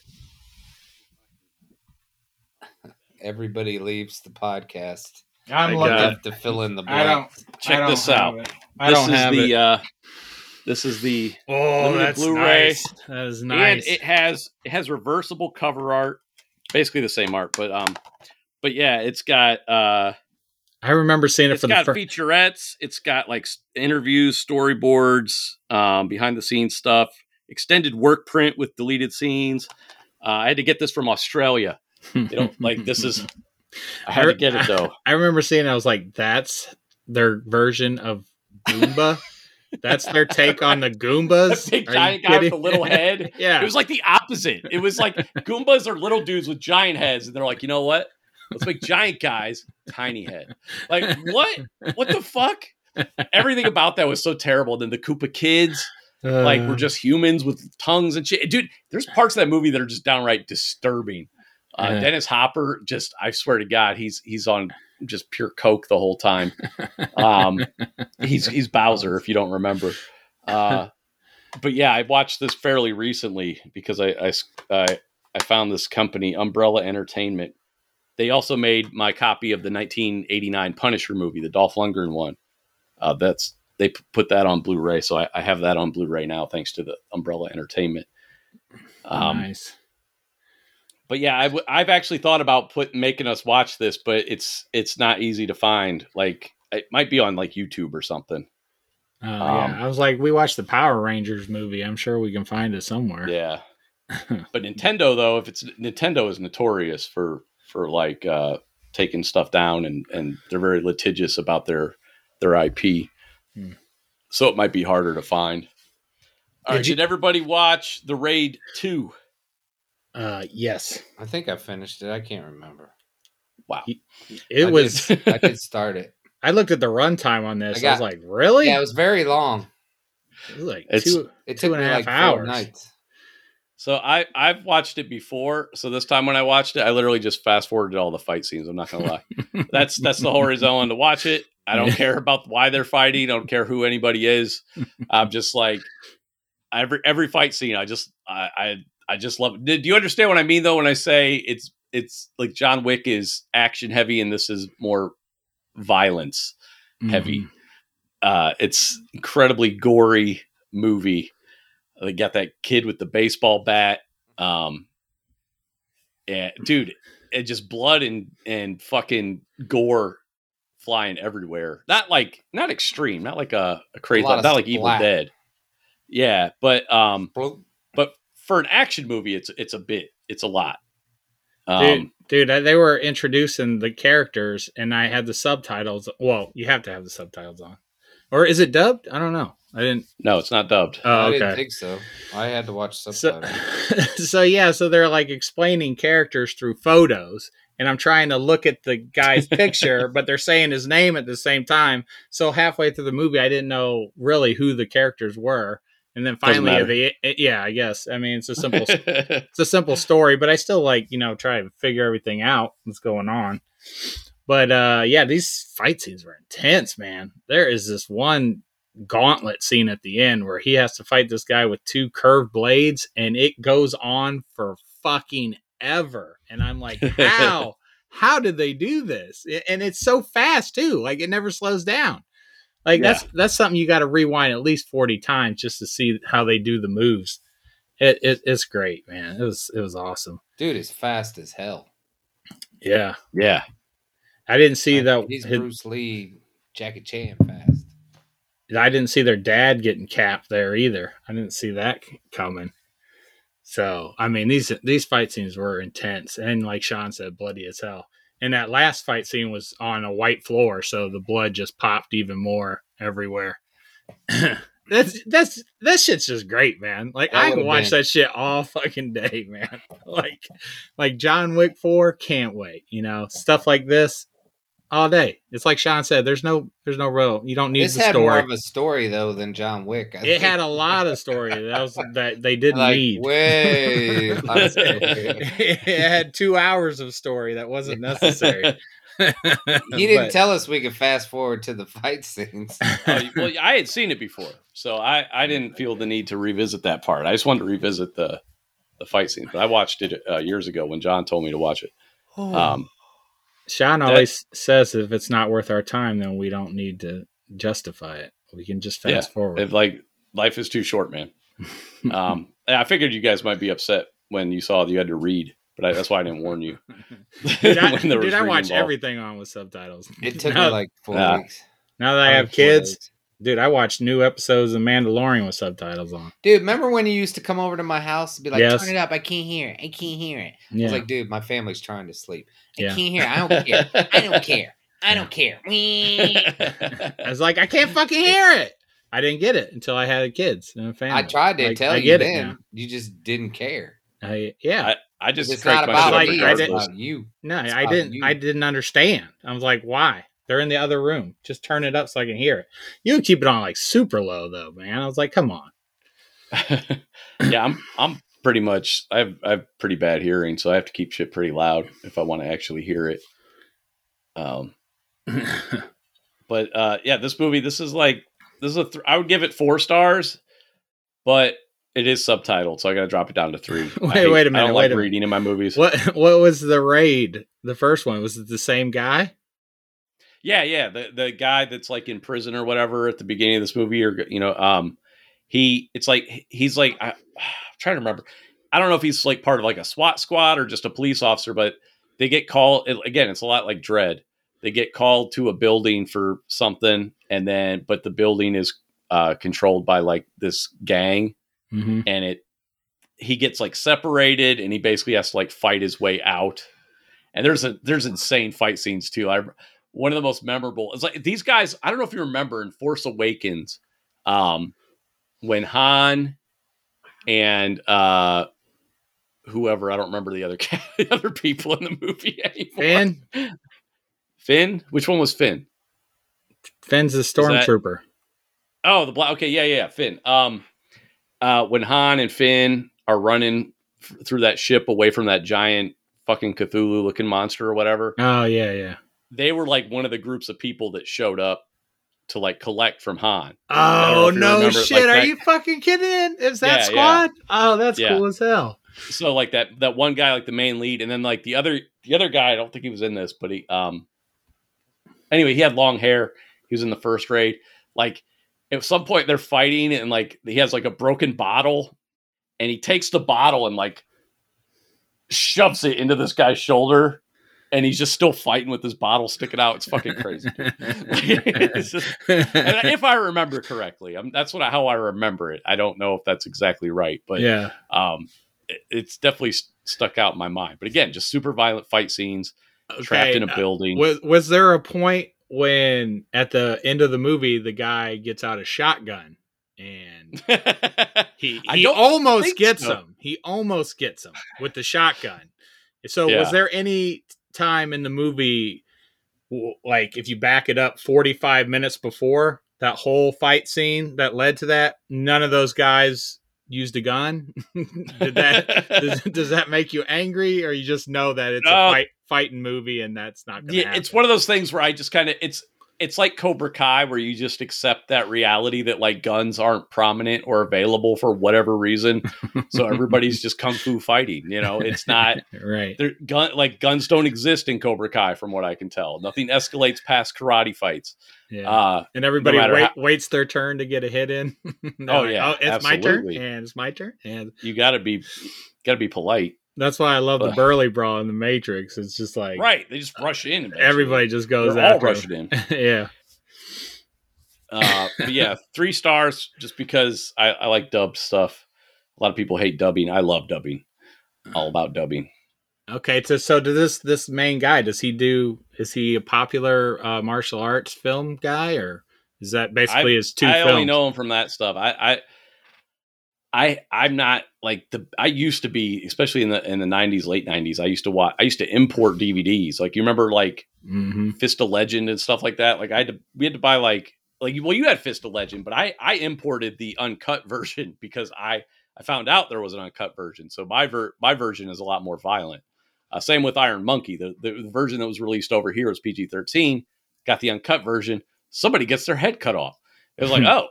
Everybody leaves the podcast. I'm I looking. got- Left to fill in the I blank. don't Check I don't this out. it. I this don't is have the it. uh, this is the oh, that's Blu-ray. nice. That is nice. and it has it has reversible cover art, basically the same art, but um, but yeah, it's got uh, I remember seeing it it's for the got first. featurettes, it's got like interviews, storyboards, um, behind the scenes stuff, extended work print with deleted scenes. Uh, I had to get this from Australia. They *laughs* don't like this is. I had to get it though. I remember seeing. I was like, "That's their version of Goomba. That's their take on the Goombas." *laughs* The big Are giant guy with the little head. *laughs* yeah, It was like the opposite. It was like Goombas are little dudes with giant heads, and they're like, you know what? Let's make giant guys tiny head. Like what? What the fuck? Everything about that was so terrible. Then the Koopa kids, like Uh, we're just humans with tongues and shit. Dude, there's parts of that movie that are just downright disturbing. Uh, Yeah. Dennis Hopper, just I swear to God, he's he's on just pure coke the whole time. Um, he's he's Bowser if you don't remember. Uh, but yeah, I watched this fairly recently because I I I found this company Umbrella Entertainment. They also made my copy of the 1989 Punisher movie, the Dolph Lundgren one. Uh, that's they put that on Blu-ray, so I, I have that on Blu-ray now, thanks to the Umbrella Entertainment. Um, nice. But yeah, I w- I've actually thought about put making us watch this, but it's it's not easy to find. Like it might be on like YouTube or something. Oh, um, yeah. I was like, we watched the Power Rangers movie. I'm sure we can find it somewhere. Yeah. *laughs* but Nintendo though, if it's Nintendo is notorious for for like uh taking stuff down and and they're very litigious about their their IP. Hmm. So it might be harder to find. All right, Did you- did everybody watch The Raid 2? Uh, yes, I think I finished it. I can't remember. Wow. it I was. Did, I did *laughs* start it. I looked at the runtime on this. I I, was like, really? Yeah, it was very long. It was like It's- two. It Two took and a me half like hours. four nights. So I I've watched it before. So this time when I watched it, I literally just fast forwarded all the fight scenes. I'm not gonna lie. *laughs* That's that's the whole reason I wanted to watch it. I don't care about why they're fighting. I don't care who anybody is. *laughs* I'm just like every every fight scene. I just I I, I just love. It. Do you understand what I mean though when I say it's it's like John Wick is action heavy and this is more violence heavy. Mhm. Uh, it's incredibly gory movie. They got that kid with the baseball bat. Um, and dude, it just blood and and fucking gore flying everywhere. Not like not extreme, not like a, a crazy, of not like Evil. Dead. Yeah, but um, but for an action movie, it's it's a bit, it's a lot. Dude, Um, dude, I- they were introducing the characters, and I had the subtitles. Well, you have to have the subtitles on, or is it dubbed? I don't know. I didn't. no, it's not dubbed. Oh, I didn't okay. think so. I had to watch So, subtitles. *laughs* so yeah, so they're like explaining characters through photos, and I'm trying to look at the guy's *laughs* picture, but they're saying his name at the same time. So halfway through the movie, I didn't know really who the characters were, and then finally, the yeah, I guess. I mean, it's a simple *laughs* it's a simple story, but I still like, you know, try to figure everything out what's going on. But uh yeah, these fight scenes were intense, man. There is this one gauntlet scene at the end where he has to fight this guy with two curved blades and it goes on for fucking ever. And I'm like, *laughs* how? how did they do this? And it's so fast too. Like it never slows down. Like that's that's something you got to rewind at least 40 times just to see how they do the moves. It, it it's great, man. It was it was awesome. Dude is fast as hell. Yeah, yeah, I didn't see that. He's his- Bruce Lee, Jackie Chan fast. I didn't see their dad getting capped there either. I didn't see that coming. So I mean these these fight scenes were intense and like Sean said, bloody as hell. And that last fight scene was on a white floor, so the blood just popped even more everywhere. *clears throat* that's that's that shit's just great, man. Like I can watch that shit all fucking day, *laughs* man. like like John Wick four, can't wait. You know stuff like this all day. It's like Sean said. There's no there's no real. You don't need This the had more story. of a story though than John Wick. I It think. had a lot of story that was *laughs* that they didn't like need. way. lot of story. it had two hours of story that wasn't necessary. *laughs* *laughs* He didn't But- tell us we could fast forward to the fight scenes. Uh, well, I had seen it before, so I, I didn't feel the need to revisit that part. I just wanted to revisit the the fight scene, but I watched it uh, years ago when John told me to watch it. Um, Sean That- always says if it's not worth our time, then we don't need to justify it. We can just fast forward. if, like life is too short, man. *laughs* Um, and I figured you guys might be upset when you saw that you had to read, but I, that's why I didn't warn you. *laughs* dude, *laughs* I, when there was dude, I watch involved. everything on with subtitles. It took now, me like four Nah. weeks. now that I Five, have kids, weeks. Dude, I watched new episodes of Mandalorian with subtitles on. Dude, remember when you used to come over to my house and be like, Yes. turn it up, I can't hear it. I can't hear it. I was like, dude, my family's trying to sleep. I Yeah. can't hear it. I don't care. I don't care. I don't care. *laughs* I was like, I can't fucking hear it. I didn't get it until I had kids and a family. I tried to Like, tell I you get it then. now. You just didn't care. I, yeah, I just It's not about like. I didn't- about you. no, It's I didn't. you. I didn't understand. I was like, why? They're in the other room. Just turn it up so I can hear it. You can keep it on like super low though, man. I was like, come on. *laughs* yeah, I'm I'm pretty much I have I have pretty bad hearing, so I have to keep shit pretty loud if I want to actually hear it. Um, *laughs* but uh, yeah, this movie, this is like this is a th- I would give it four stars, but it is subtitled, so I got to drop it down to three. *laughs* Wait, hate- wait a minute, I don't like minute. reading in my movies. what what was the raid? The first one was it the same guy? Yeah, yeah, the the guy that's like in prison or whatever at the beginning of this movie, or you know, um, he it's like he's like I, *sighs* I'm trying to remember. I don't know if he's like part of like a SWAT squad or just a police officer, but they get called again. It's a lot like Dread. They get called to a building for something, and then but the building is uh, controlled by like this gang, Mm-hmm. and it he gets like separated, and he basically has to like fight his way out. And there's a there's insane fight scenes too. I one of the most memorable. It's like these guys. I don't know if you remember in Force Awakens, um, when Han and uh, whoever I don't remember the other *laughs* the other people in the movie *laughs* anymore. Finn, Finn, which one was Finn? Finn's a that- stormtrooper. Oh, the black. Okay, yeah, yeah, yeah, Finn. Um, uh, when Han and Finn are running f- through that ship away from that giant fucking Cthulhu looking monster or whatever, Oh yeah, yeah. They were like one of the groups of people that showed up to like collect from Han. I don't know Oh no remember, shit! like, Are that- you fucking kidding? Is that Yeah, yeah. squad? Oh, that's Yeah. cool as hell. So like that that one guy, like the main lead, and then like the other the other guy, I don't think he was in this, but he um anyway, he had long hair. He was in the first raid. Like at some point they're fighting and like he has like a broken bottle and he takes the bottle and like shoves it into this guy's shoulder and he's just still fighting with his bottle sticking out. It's fucking crazy. *laughs* It's just- and if I remember correctly, um, that's what I, how I remember it. I don't know if that's exactly right, but yeah. um, it- it's definitely st- stuck out in my mind. But again, just super violent fight scenes, trapped in a uh, building. Was was there a point when at the end of the movie the guy gets out a shotgun and *laughs* he he almost gets so. him. He almost gets him with the shotgun. So Yeah. was there any time in the movie like if you back it up 45 minutes before that whole fight scene that led to that none of those guys used a gun? *laughs* Did that *laughs* does, does that make you angry or you just know that it's No. a fight fighting movie and that's not going to yeah, it's one of those things where I just kind of it's it's like Cobra Kai where you just accept that reality that like guns aren't prominent or available for whatever reason. So everybody's *laughs* just kung fu fighting. You know, it's not *laughs* right. there gun like guns don't exist in Cobra Kai from what I can tell. Nothing escalates past karate fights. Yeah. Uh, and everybody matter wait, how- waits their turn to get a hit in. *laughs* Oh, like, yeah, it's my turn, and it's my turn, and you got to be got to be polite. That's why I love the Burly Brawl in the Matrix. It's just like Right. They just rush in. everybody just goes They're all after rushing in. *laughs* yeah, Uh, but yeah, *laughs* three stars just because I, I like dub stuff. A lot of people hate dubbing. I love dubbing. All about dubbing. Okay, so so to this this main guy, does he do? Is he a popular uh, martial arts film guy, or is that basically his two I films? only know him from that stuff. I, I, I, I'm not like the. I used to be, especially in the in the '90s, late '90s. I used to watch. I used to import DVDs. Like you remember, like hmm Fist of Legend and stuff like that. Like I had to, we had to buy like like well, you had Fist of Legend, but I I imported the uncut *laughs* version because I I found out there was an uncut version. So my ver- my version is a lot more violent. Uh, same with Iron Monkey. The, the the version that was released over here was PG thirteen. Got the uncut version. Somebody gets their head cut off. It was like, *laughs* oh,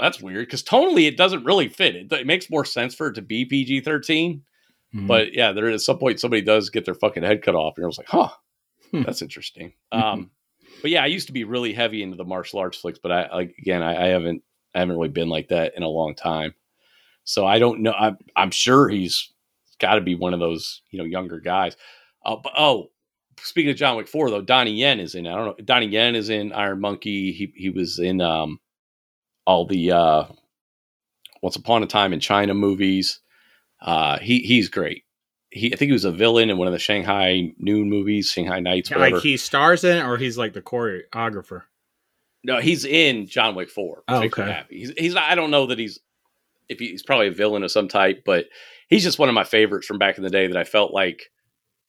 that's weird because tonally it doesn't really fit. It, it makes more sense for it to be PG thirteen. Mm-hmm. But yeah, there at some point somebody does get their fucking head cut off, and I was like, huh, Hmm. that's interesting. Um, but yeah, I used to be really heavy into the martial arts flicks, but I like again, I, I haven't, I haven't really been like that in a long time. So I don't know. I'm, I'm sure he's got to be one of those, you know, younger guys. Uh, but, oh, speaking of John Wick Four though, Donnie Yen is in. I don't know. Donnie Yen is in Iron Monkey. He he was in um all the uh Once Upon a Time in China movies. Uh, he he's great. He I think he was a villain in one of the Shanghai Noon movies, Shanghai Nights, whatever. like he stars in, it, or he's like the choreographer. no, he's in John Wick Four. Oh, which makes me okay. He's he's not, I don't know that he's if he- he's probably a villain of some type, but he's just one of my favorites from back in the day that I felt like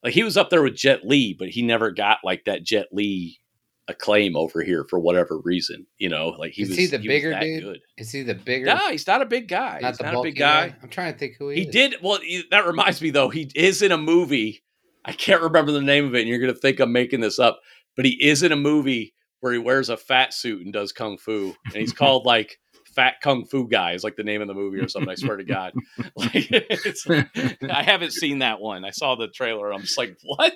like he was up there with Jet Li, but he never got like that Jet Li acclaim over here for whatever reason. You know, like he Is was he the was bigger that dude? Good. Is he the bigger? No, he's not a big guy. not he's the not a big guy. one? I'm trying to think who he, He is. did well. he- That reminds me though. He is in a movie. I can't remember the name of it, and you're gonna think I'm making this up, but he is in a movie where he wears a fat suit and does kung fu, and he's *laughs* called like Fat Kung Fu Guy is like the name of the movie or something. I swear to God, *laughs* *laughs* like it's. I haven't seen that one. I saw the trailer. I'm just like, what?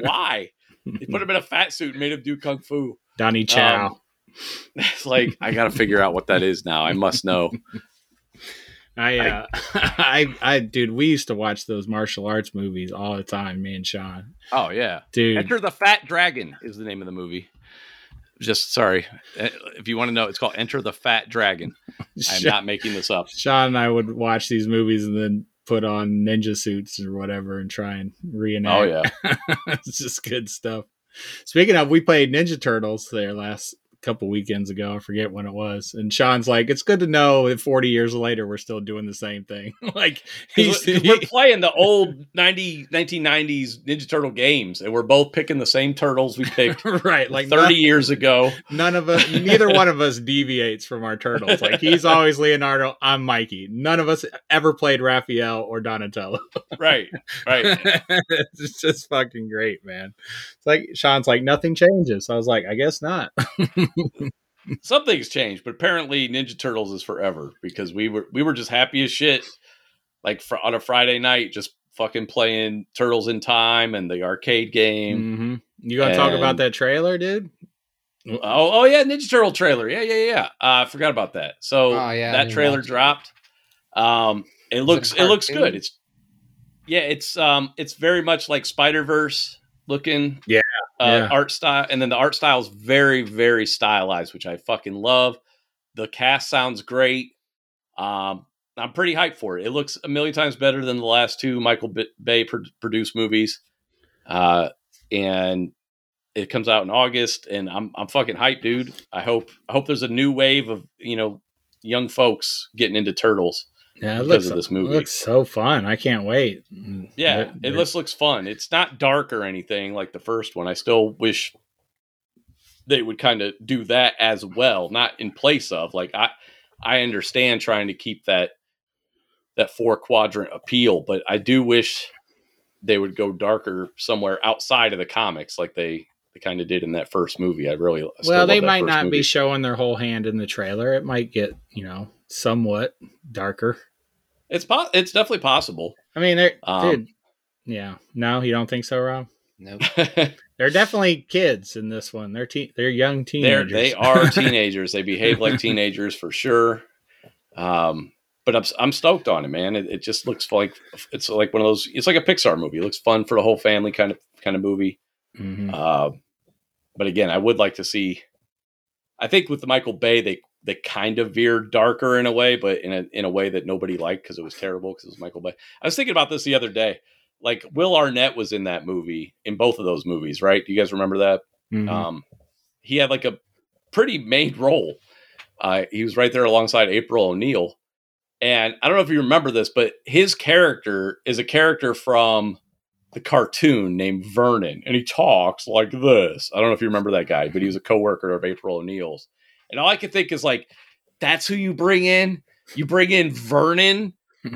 Why? They put him in a fat suit and made him do kung fu. Donnie Chow. Um, *laughs* It's like I got to figure out what that is now. I must know. *laughs* I, uh, *laughs* I, I, dude, we used to watch those martial arts movies all the time, me and Sean. Oh yeah. Dude, Enter the Fat Dragon is the name of the movie. Just sorry, Uh, if you want to know, it's called Enter the Fat Dragon. I'm not making this up. Sean and I would watch these movies and then put on ninja suits or whatever and try and reenact. Oh yeah, *laughs* it's just good stuff. Speaking of, we played Ninja Turtles there last couple weekends ago. I forget when it was. And Sean's like, "It's good to know that 40 years later we're still doing the same thing." *laughs* like he's 'Cause we're *laughs* playing the old 90, 1990s Ninja Turtle games, and we're both picking the same turtles we picked *laughs* right, like 30 none, years ago. none of us, neither one of us deviates from our turtles. Like he's always Leonardo, I'm Mikey. None of us ever played Raphael or Donatello. Right, right. it's just fucking great, man. It's like Sean's like nothing changes. I was like, I guess not. Some things changed, but apparently Ninja Turtles is forever because we were we were just happy as shit, like fr- on a Friday night, just fucking playing Turtles in Time and the arcade game. hmm You gonna talk about that trailer, dude? Oh, oh yeah, Ninja Turtle trailer. Yeah, yeah, yeah. Uh, I forgot about that. So Oh, yeah, that trailer watch dropped. Um, it looks it, looks good. It's yeah, it's um, it's very much like Spider Verse looking. Yeah, uh, yeah. art style, and then the art style is very very stylized, which I fucking love. The cast sounds great. Um, I'm pretty hyped for it. It looks a million times better than the last two Michael B- Bay pro- produced movies. Uh, and it comes out in August, and I'm I'm fucking hyped, dude. I hope I hope there's a new wave of you know young folks getting into turtles. Yeah, it because looks, of this it movie. looks so fun. I can't wait. Yeah, it just looks fun. It's not dark or anything like the first one. I still wish they would kind of do that as well, not in place of. Like I I understand trying to keep that that four quadrant appeal, but I do wish they would go darker somewhere outside of the comics like they they kind of did in that first movie. I really I well, they might not movie. be showing their whole hand in the trailer. It might get you know somewhat darker. It's po- it's definitely possible. I mean, they're Um, dude. Yeah, no, you don't think so, Rob? Nope. *laughs* They're definitely kids in this one. They're te- they're young They're, teenagers. they are *laughs* teenagers. they behave like teenagers for sure. Um, but I'm I'm stoked on it, man. It, it just looks like it's like one of those. It's like a Pixar movie. It looks fun for the whole family kind of kind of movie. Mhm. Uh, but again, I would like to see. I think with the Michael Bay, they they kind of veered darker in a way, but in a in a way that nobody liked because it was terrible because it was Michael Bay. I was thinking about this the other day. Like Will Arnett was in that movie in both of those movies, right? Do you guys remember that? Mhm. Um, he had like a pretty main role. Uh, he was right there alongside April O'Neil. And I don't know if you remember this, but his character is a character from the cartoon named Vernon, and he talks like this. I don't know if you remember that guy, but he was a coworker of April O'Neil's. And all I can think is like, that's who you bring in. You bring in Vernon,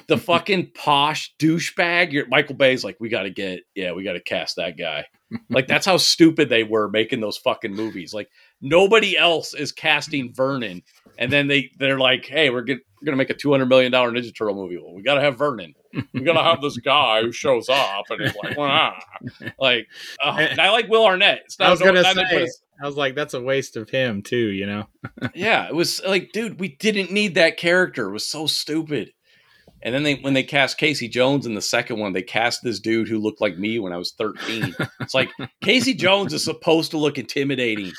the *laughs* fucking posh douchebag. You're, Michael Bay's like, we got to get, yeah, we got to cast that guy. Like that's how stupid they were making those fucking movies. Like nobody else is casting Vernon, and then they they're like, hey, we're, get, we're gonna make a two hundred million dollar Ninja Turtle movie. Well, we got to have Vernon. We got to have this guy who shows up and he's like, "Wah." *laughs* like, uh, and I like Will Arnett. It's I was no- gonna not say, I was like, that's a waste of him too. You know. *laughs* yeah, it was like, dude, we didn't need that character. It was so stupid. And then they when they cast Casey Jones in the second one, they cast this dude who looked like me when I was 13. it's like *laughs* Casey Jones is supposed to look intimidating.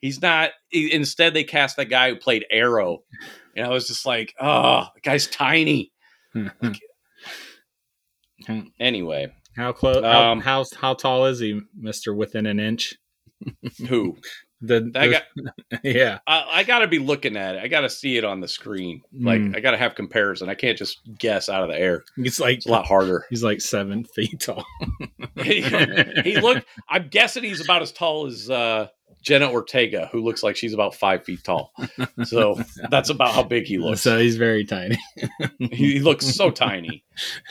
He's not he- instead they cast that guy who played Arrow. And I was just like, oh, the guy's tiny. *laughs* Anyway, How close? How, Um, how how tall is he, Mister? Within an inch. *laughs* who? The, guy *laughs* yeah. I, I got to be looking at it. I got to see it on the screen. Like Mm. I got to have comparison. I can't just guess out of the air. It's like It's a lot harder. *laughs* he's like seven feet tall. he, he looked. I'm guessing he's about as tall as uh, Jenna Ortega, who looks like she's about five feet tall. So that's about how big he looks. So he's very tiny. he, he looks so tiny,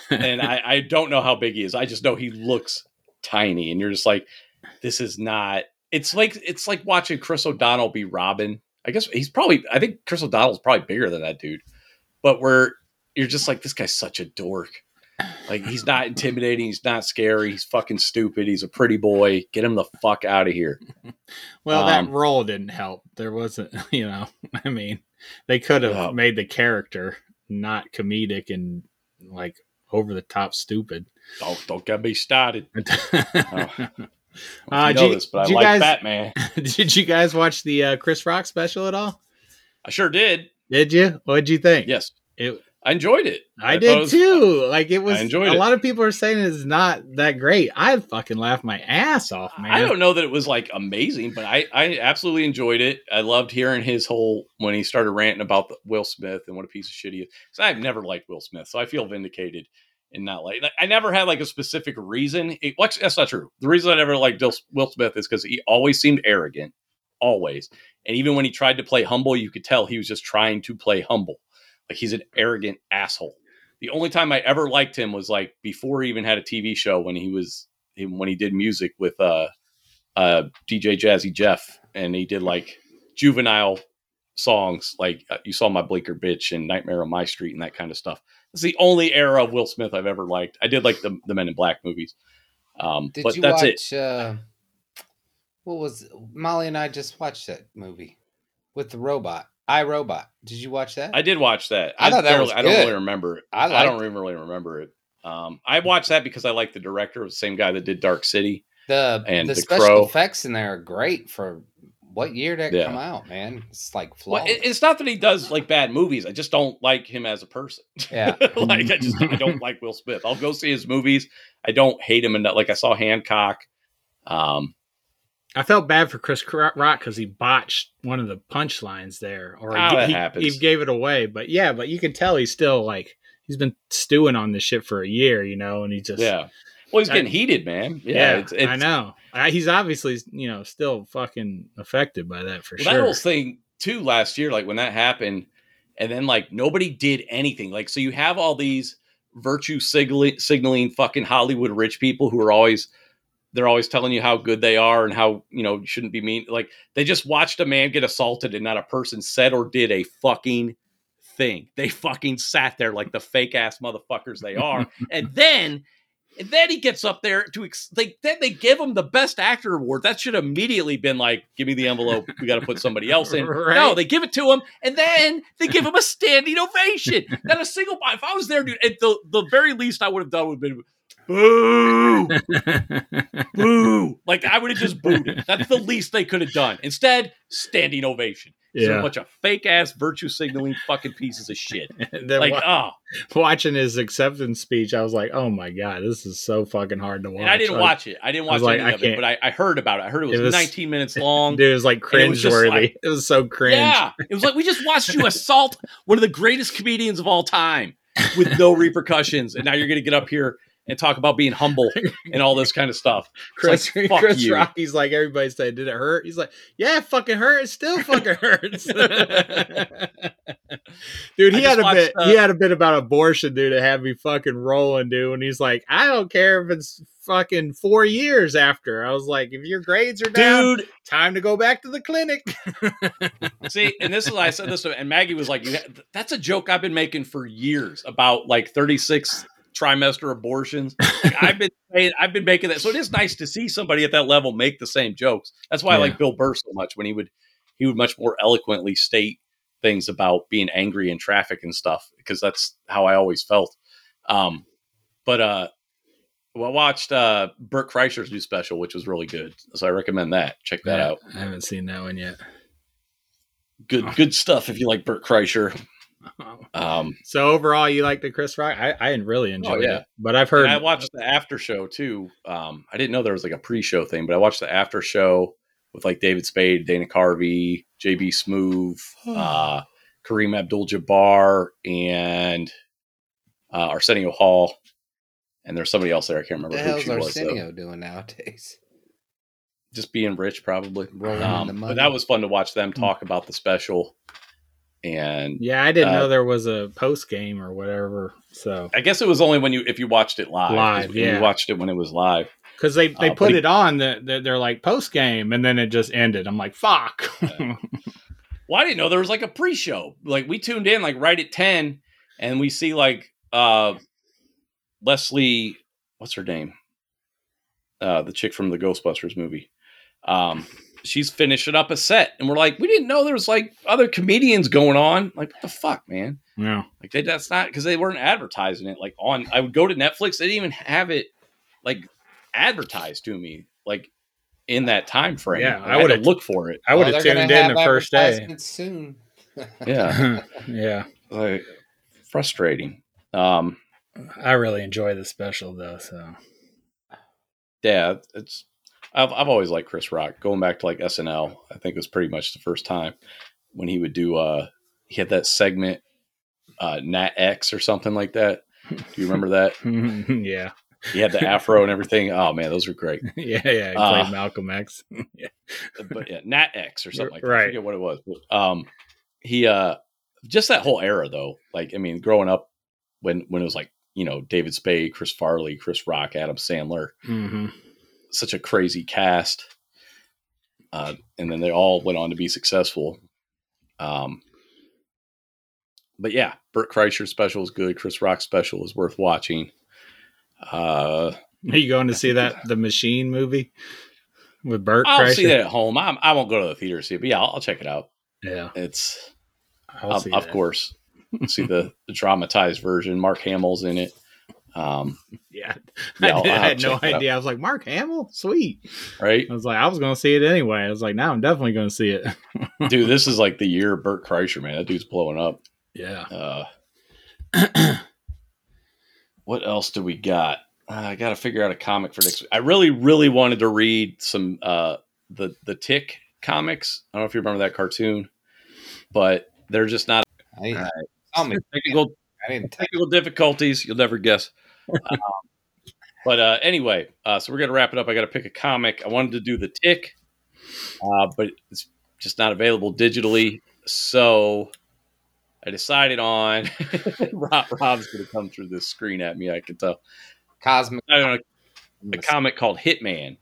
and I, I don't know how big he is. I just know he looks tiny, and you're just like, this is not. It's like it's like watching Chris O'Donnell be Robin. I guess he's probably. I think Chris O'Donnell's probably bigger than that dude, but where you're just like, this guy's such a dork. Like he's not intimidating. He's not scary. He's fucking stupid. He's a pretty boy. Get him the fuck out of here. *laughs* Well, Um, that role didn't help. There wasn't, *laughs* you know, I mean, they could have Oh. made the character not comedic and like over the top stupid. Don't don't get me started. *laughs* uh, You know did you- this, but I like guys- Batman. *laughs* did you guys watch the uh, Chris Rock special at all? I sure did. Did you? What'd you think? Yes, It, I enjoyed it. I, thought did it was- too. Like it was. I enjoyed a it. lot of people are saying it's not that great. I fucking laughed my ass off, man. I don't know that it was like amazing, but I, I absolutely enjoyed it. I loved hearing his whole when he started ranting about the, Will Smith and what a piece of shit he is. Because I've never liked Will Smith, so I feel vindicated in not like. I never had like a specific reason. It, well, that's not true. The reason I never liked Will Smith is because he always seemed arrogant, always. And even when he tried to play humble, you could tell he was just trying to play humble. Like he's an arrogant asshole. The only time I ever liked him was like before he even had a TV show when he was when he did music with uh uh DJ Jazzy Jeff and he did like juvenile songs like uh, you saw my bleaker bitch and nightmare on my street and that kind of stuff it's the only era of will smith i've ever liked i did like the, the men in black movies um Did but you that's it watch? Uh, what was Molly and I just watched that movie with the robot, I Robot. Did you watch that? i did watch that I thought that barely- was i don't really remember it I i, don't even really remember it um i watched that because i like the director it was the same guy that did dark city the and the The special Crow. effects in there are great for what year did that Yeah. come out, man? It's like well, flawless. it- it's not that he does like bad movies. I just don't like him as a person. *laughs* Yeah. like I just I don't like Will Smith. I'll go see his movies. I don't hate him enough. Like I saw Hancock. Um, I felt bad for Chris Rock because he botched one of the punchlines there, or Ah, he, that he- he gave it away. But yeah, but you can tell he's still like he's been stewing on this shit for a year, you know, and he just yeah. Well, he's I- getting heated, man. Yeah, yeah, it's, it's, I know. I, he's obviously you know still fucking affected by that for Well, that sure. whole thing too last year, like when that happened, and then like nobody did anything. Like so, you have all these virtue signaling, signaling fucking Hollywood rich people who are always they're always telling you how good they are and how you know shouldn't be mean. Like they just watched a man get assaulted and not a person said or did a fucking thing. They fucking sat there like the fake ass motherfuckers they are, *laughs* and then. And then he gets up there to ex- they then they give him the best actor award. That should have immediately been like, give me the envelope. We got to put somebody else in. *laughs* Right. No, they give it to him, and then they give him a standing ovation. Not a single. If I was there, dude, at the the very least I would have done would have been boo, boo. Like I would have just booed it. That's the least they could have done. Instead, standing ovation. Yeah. a yeah. bunch of fake ass virtue signaling fucking pieces of shit. *laughs* Then Like, wa- oh, watching his acceptance speech, I was like, oh my god, this is so fucking hard to watch. and I didn't Like, watch it. I didn't I watch like, any I of it, but I, I heard about it. I heard it was, It was- 19 minutes *laughs* long. Dude, it was like cringeworthy. like- it was so cringe. Yeah, it was like we just watched you assault one of the greatest comedians of all time with no repercussions, and now you're going to get up here and talk about being humble *laughs* and all this kind of stuff. Chris, like, fuck Chris you. Rocky's like everybody said, did it hurt? He's like, yeah, it fucking hurt. It still fucking hurts. *laughs* *laughs* dude, he had a watched, bit. uh, he had a bit about abortion, dude. To have me fucking rolling, dude. And he's like, I don't care if it's fucking four years after. I was like, if your grades are down, Dude, time to go back to the clinic. see, and this is I said this, and Maggie was like, "You "That's a joke I've been making for years about like 36 trimester abortions." *laughs* Like, I've been saying, I've been making that, so it is nice to see somebody at that level make the same jokes. That's why I like Bill Burr so much when he would he would much more eloquently state things about being angry in traffic and stuff because that's how I always felt. Um, but uh, well, I watched uh Burt Kreischer's new special, which was really good, so I recommend that. Check that Yeah, out. I haven't seen that one yet. Good, good stuff if you like Burt Kreischer. *laughs* Um, So overall, you like the Chris Rock? I, I really enjoyed Oh, yeah. it, but I've heard and I watched the after show too. Um, I didn't know there was like a pre-show thing, but I watched the after show with like David Spade, Dana Carvey, JB Smoove, uh, Kareem Abdul-Jabbar, and uh, Arsenio Hall. And there's somebody else there. I can't remember the who hell's she was. though. Arsenio doing nowadays? just being rich, probably. Um, but that was fun to watch them talk about the special. And Yeah, I didn't Uh, know there was a post game or whatever. So I guess it was only when you if you watched it live. Live, yeah. You watched it when it was live. because they they Uh, put he- it on, that that they're like post game, and then it just ended. I'm like, fuck. *laughs* Well, I didn't know there was like a pre-show. Like we tuned in like right at ten, and we see like uh Leslie, what's her name? Uh, the chick from the Ghostbusters movie. Um, she's finishing up a set, and we're like, we didn't know there was like other comedians going on. Like, what the fuck, man? yeah, Like they that's not because they weren't advertising it. Like on, I would go to Netflix, they didn't even have it like advertised to me like in that time frame. Yeah, Like, I would've- look for it. I would Well, have tuned in the first day. advertisements soon. *laughs* Yeah, *laughs* yeah, like frustrating. Um, I really enjoy the special though. So yeah, it's I've I've always liked Chris Rock. Going back to like SNL, I think it was pretty much the first time when he would do uh he had that segment uh Nat X or something like that. Do you remember that? *laughs* yeah, He had the afro and everything. Oh man, those were great. *laughs* yeah, yeah. He Uh, played Malcolm X. *laughs* yeah. But yeah, Nat X or something like that. I forget what it was. But, um he uh just that whole era though. Like I mean, growing up when when it was like, you know, David Spade, Chris Farley, Chris Rock, Adam Sandler. hmm such a crazy cast. Uh, and then they all went on to be successful. Um, but yeah, Burt Kreischer special is good. Chris Rock special is worth watching. Uh, Are you going to see that the Machine movie with Burt? I'll Kreischer? see that at home. I'm, I won't go to the theater to see it, but yeah, I'll, I'll check it out. Yeah, It's I'll of, see of that. course see *laughs* the, the dramatized version. Mark Hamill's in it. Um, Yeah, *laughs* Yeah, I, did- I had no check out. idea. I was like, Mark Hamill, sweet. right, I was like, I was going to see it anyway. I was like, now I'm definitely going to see it. *laughs* dude. This is like the year of Burt Kreischer, man. That dude's blowing up. Yeah. Uh, *clears throat* what else do we got? Uh, I got to figure out a comic for next week. I really, really wanted to read some uh, the the Tick comics. I don't know if you remember that cartoon, but they're just not I, tell me, technical I didn't technical difficulties. You'll never guess. Um, but uh, anyway, uh, so we're gonna wrap it up. I got to pick a comic. I wanted to do the Tick, uh, but it's just not available digitally. So I decided on *laughs* Rob, Rob's gonna come through this screen at me. I can tell. Cosmic. I don't know a comic called Hitman.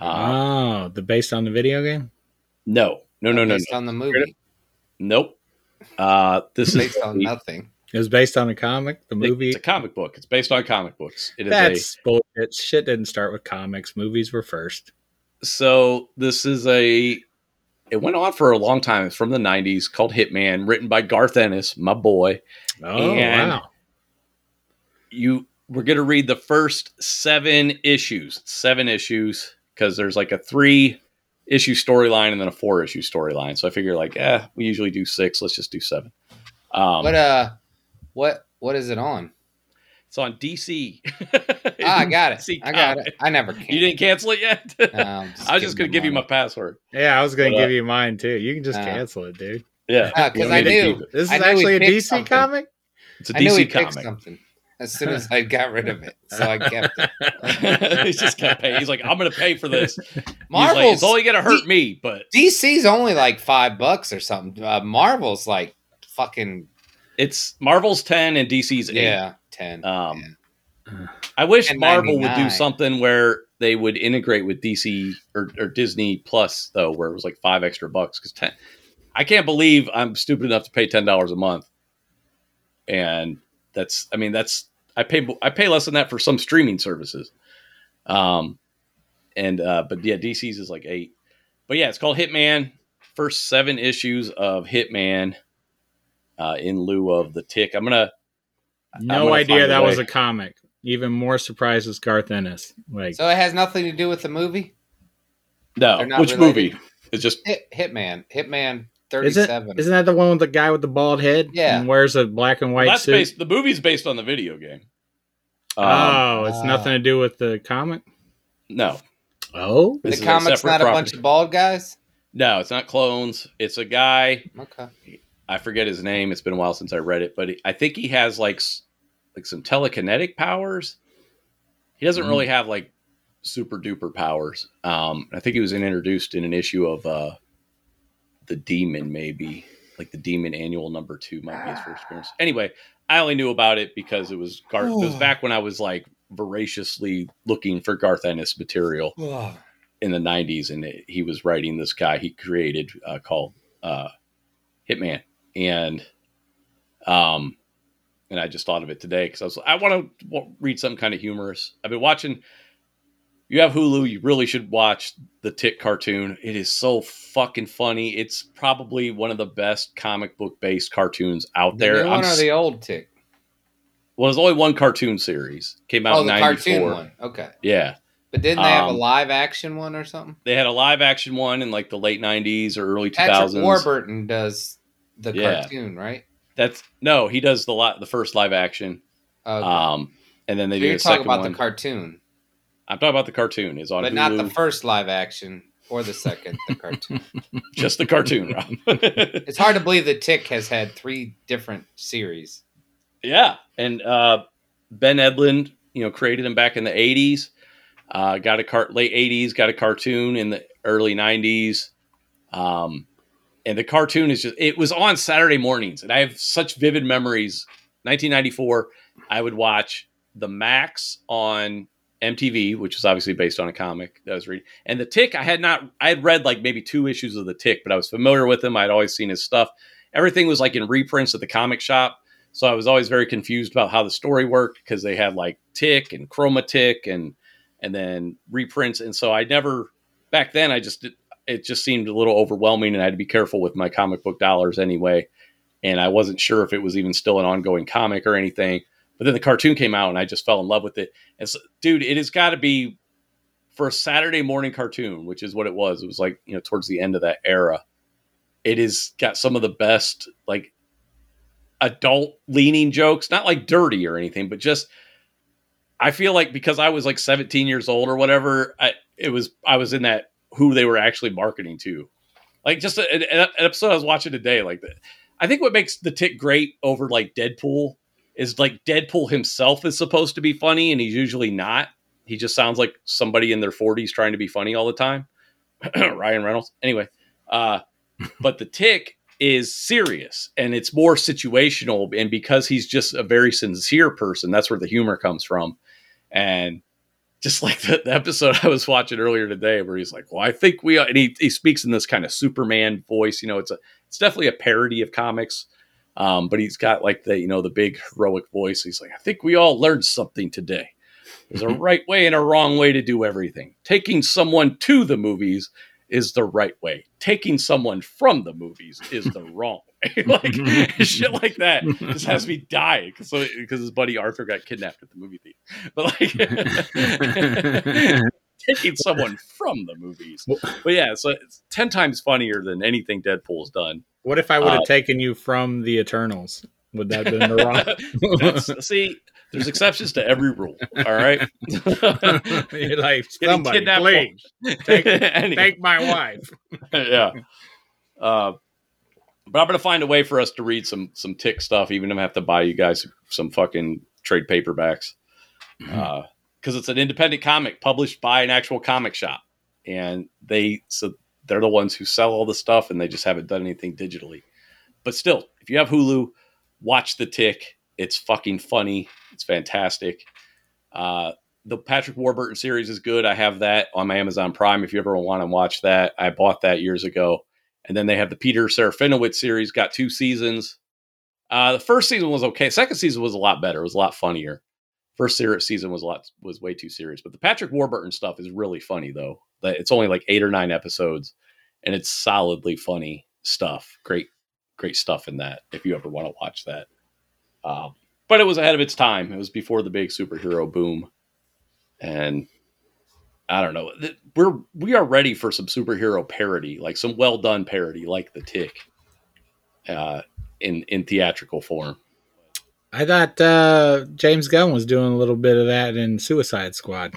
Uh, oh, the based on the video game? no, no, no, no, based no, on the movie. nope. Uh, this is Based on nothing. It was based on a comic, the movie. It's a comic book. It's based on comic books. It is a That's bullshit. Shit didn't start with comics. Movies were first. so this is a it went on for a long time it's from the 90s called hitman written by garth ennis my boy Oh, And- wow. you we're going to read the first seven issues seven issues because there's like a three issue storyline and then a four issue storyline so i figure like eh we usually do six let's just do seven um What uh, what what is it on? it's on dc Ah, I got it. *laughs* DC I got Comics. it. I never can. you didn't cancel it yet No, I'm *laughs* was just going to give you my password Yeah, I was going to But, uh, give you mine too. You can just Uh, cancel it, dude. yeah because You don't I knew. This is knew actually a DC something. comic? it's a I knew he dc picked comic something as soon as I got rid of it, so I kept it. *laughs* he just kept paying. He's like, I'm going to pay for this. He's like, Marvel's it's only going to hurt me, but DC's only like five bucks or something. Uh, Marvel's like fucking it's Marvel's 10 and DC's 8. yeah, ten. Um, Yeah. I wish Marvel would do something where they would integrate with DC or, or Disney Plus, though, where it was like five extra bucks. Because 10, I can't believe I'm stupid enough to pay $10 a month. And that's, I mean, that's, I pay, I pay less than that for some streaming services. Um, and, uh, but yeah, DC's is like eight. But yeah, it's called Hitman. First seven issues of Hitman uh, in lieu of the tick. I'm gonna No gonna idea that was a comic. Even more surprised is Garth Ennis. Like, So it has nothing to do with the movie. no. Which related. movie? It's just Hit Hitman, Hitman isn't, thirty-seven. isn't that the one with the guy with the bald head? Yeah. And wears a black and white that's suit? based. The movie's based on the video game. Um, oh, it's Ah. nothing to do with the comic? no, Oh? the is a comic's separate not a bunch of bald guys. no, it's not clones. It's a guy. Okay. I forget his name. It's been a while since I read it, but he, I think he has like like some telekinetic powers. He doesn't Mhm. really have like super duper powers. Um, I think he was introduced in an issue of uh, the Demon, maybe like the Demon Annual Number Two might be his first appearance. Anyway, I only knew about it because it was Garth. It was back when I was like voraciously looking for Garth Ennis material in the '90s, and it, he was writing this guy he created uh, called uh, Hitman, and um, and I just thought of it today because I was I want to read some kind of humorous. I've been watching. You have Hulu. You really should watch the Tick cartoon. It is so fucking funny. It's probably one of the best comic book based cartoons out The there. new I'm one or the old tick? well, there's only one cartoon series came out Oh, in the '94. cartoon one. Okay, Yeah, but didn't they have a Um, live action one or something? they had a live action one in like the late '90s or early 2000s. Patrick 2000s. Warburton does the Yeah. cartoon, right? That's no, he does the lot the first live action. Okay. Um, and then they so do you're a talking about one. the cartoon, I'm talking about the cartoon. Is on but Hulu. not the first live action or the second. The cartoon. *laughs* *laughs* just the cartoon, Rob. *laughs* it's hard to believe that Tick has had three different series. yeah, and uh, Ben Edlund, you know, created him back in the '80s. Uh, got a cart late '80s, got a cartoon in the early '90s. Um, and the cartoon is just it was on Saturday mornings, and I have such vivid memories. 1994, I would watch the Maxx on MTV, which is obviously based on a comic that I was reading. And the Tick, I had not, I had read like maybe two issues of the Tick, but I was familiar with him. I'd always seen his stuff. Everything was like in reprints at the comic shop. So I was always very confused about how the story worked because they had like Tick and Chroma Tick and and then reprints. And so I never back then I just did, it just seemed a little overwhelming and I had to be careful with my comic book dollars anyway. And I wasn't sure if it was even still an ongoing comic or anything. But then the cartoon came out and I just fell in love with it. And so, dude, it has got to be for a Saturday morning cartoon, which is what it was. It was like, you know, towards the end of that era. It has got some of the best, like, adult leaning jokes, not like dirty or anything, but just, I feel like because I was like 17 years old or whatever, I, it was, I was in that who they were actually marketing to. Like, just a- an, episode I was watching today, like. I think what makes the tick great over like Deadpool is like Deadpool himself is supposed to be funny and he's usually not. He just sounds like somebody in their 40s trying to be funny all the time. *clears throat* Ryan Reynolds. Anyway, uh, but the tick is serious and it's more situational. And because he's just a very sincere person, that's where the humor comes from. And just like the, the episode I was watching earlier today, where he's like, "Well, I think we," and he, he speaks in this kind of Superman voice. You know, it's a it's definitely a parody of comics, um, but he's got like the you know the big heroic voice. He's like, "I think we all learned something today. There's a right way and a wrong way to do everything. Taking someone to the movies is the right way. Taking someone from the movies is the *laughs* wrong way. *laughs* like *laughs* shit like that just has me die because so, because his buddy Arthur got kidnapped at the movie theater. *laughs* But like taking someone from the movies. But yeah, so it's ten times funnier than anything Deadpool's done. What if I would have Uh, taken you from the Eternals? Would that have been the wrong? See, there's exceptions to every rule. All right. You're like somebody, please take, Anyway. take my wife. yeah. Uh, but I'm gonna find a way for us to read some some tick stuff, even if I have to buy you guys some fucking trade paperbacks, because it's an independent comic published by an actual comic shop, and they so they're the ones who sell all the stuff, and they just haven't done anything digitally. But still, if you have Hulu, watch the Tick. It's fucking funny. It's fantastic. Uh, the Patrick Warburton series is good. I have that on my Amazon Prime. If you ever want to watch that, I bought that years ago. And then they have the Peter Serafinowicz series, got two seasons. Uh, the first season was okay. Second season was a lot better. It was a lot funnier. First season was a lot was way too serious. But the Patrick Warburton stuff is really funny though. It's only like eight or nine episodes, and it's solidly funny stuff. Great, great stuff in that. If you ever want to watch that, um, but it was ahead of its time. It was before the big superhero boom, and I don't know. We're we are ready for some superhero parody, like some well done parody, like the Tick, uh, in in theatrical form. I thought uh, James Gunn was doing a little bit of that in Suicide Squad.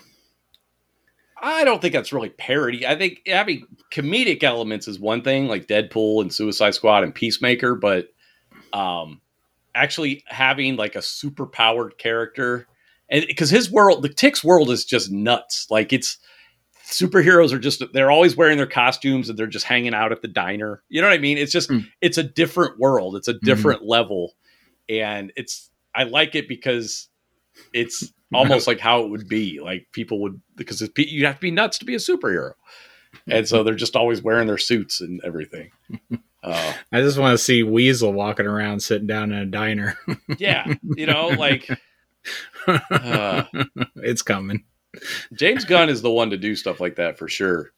I don't think that's really parody. I think having comedic elements is one thing, like Deadpool and Suicide Squad and Peacemaker, but um, actually having like a super powered character and because his world, the Tick's world is just nuts. Like it's superheroes are just they're always wearing their costumes and they're just hanging out at the diner. You know what I mean? It's just Mm. it's a different world. It's a different level, and it's I like it because it's *laughs* almost like how it would be. Like people would because it's, you have to be nuts to be a superhero, and so they're just always wearing their suits and everything. *laughs* Uh, I just want to see Weasel walking around sitting down in a diner. yeah, you know, like *laughs* uh, *laughs* it's coming. James Gunn is the one to do stuff like that for sure.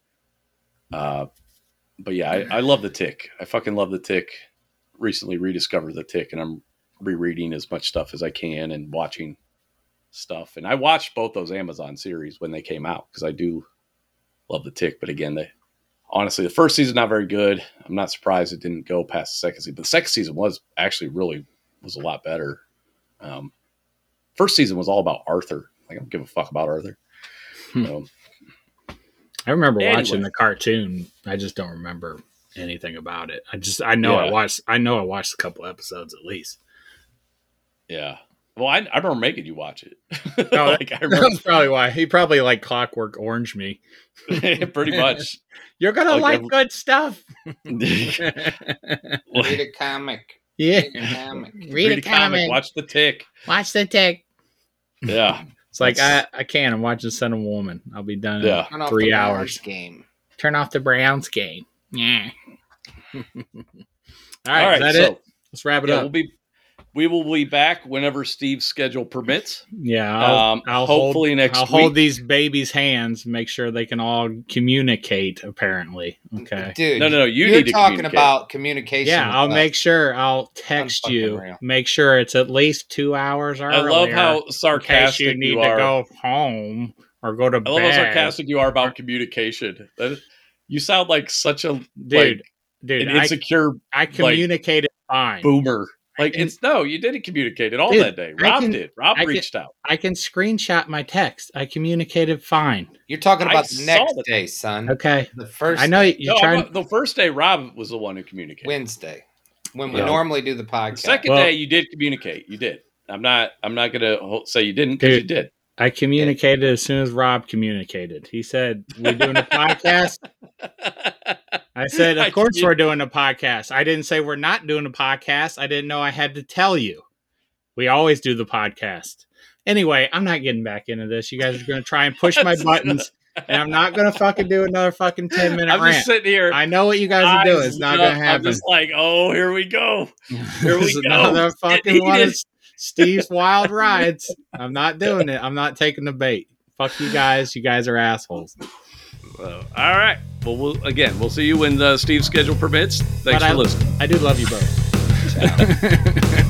Uh, but yeah, I, I love the Tick. I fucking love the Tick. Recently rediscovered the Tick, and I'm rereading as much stuff as I can and watching stuff. And I watched both those Amazon series when they came out because I do love the Tick. But again, they honestly the first season not very good. I'm not surprised it didn't go past the second season. But the second season was actually really was a lot better. Um, first season was all about Arthur. Like I don't give a fuck about Arthur. Hmm. So, I remember Anyway. watching the cartoon. I just don't remember anything about it. I just I know I watched I know I watched a couple episodes at least. yeah. Well, I, I don't remember making you watch it. No, *laughs* like I remember That's probably why he probably like clockwork orange me. *laughs* pretty *laughs* much. You're gonna Like like every- good stuff. Read a comic. yeah, Read a comic. read, a comic. Watch the tick. Watch the tick. Yeah. *laughs* It's like I, I can't. I'm watching Scent of a Woman. I'll be done Yeah. Turn in off three the Browns hours. Game. Turn off the Browns game. Yeah. All *laughs* All right, right. is that so, it? Let's wrap it yeah, up. we'll be we will be back whenever Steve's schedule permits. Yeah, I'll, Um, I'll hopefully hold, next I'll week. hold these babies' hands, make sure they can all communicate. Apparently, okay. Dude, No, no, no. You you're need talking communicate. about communication. Yeah, I'll us. make sure. I'll text you. real. Make sure it's at least two hours I love how in case sarcastic you you, need are. to go home or go to I love bed. how sarcastic you are about communication. That is- you sound like such a dude. like, dude, an I, insecure I communicated fine. boomer. Like can- it's no, you didn't communicate at all Dude, that day. Rob can- did. Rob I can- reached out. I can screenshot my text. I communicated fine. You're talking I about the next the- day, son. Okay, The first I know you're No, trying. The first day Rob was the one who communicated. Wednesday when we Yeah. normally do the The podcast. second Well- day you did communicate. You did. I'm not. I'm not gonna say you didn't because you did. I communicated as soon as Rob communicated. He said, "We're doing a *laughs* podcast." *laughs* I said, *laughs* "Of course we're doing a podcast." I didn't say we're not doing a podcast. I didn't know I had to tell you. We always do the podcast. Anyway, I'm not getting back into this. You guys are going to try and push my *laughs* buttons, and I'm not going to fucking do another fucking ten minute I'm rant. just sitting here. I know what you guys are doing. It's not going to I'm happen. just like, oh, here we go. Here *laughs* we go. Another fucking one of. Steve's wild rides. I'm not doing it. I'm not taking the bait. Fuck you guys. You guys are assholes. Uh, all right. Well, we'll again, we'll see you when uh, Steve's schedule permits. Thanks But for I- listening. I do love you both. *laughs*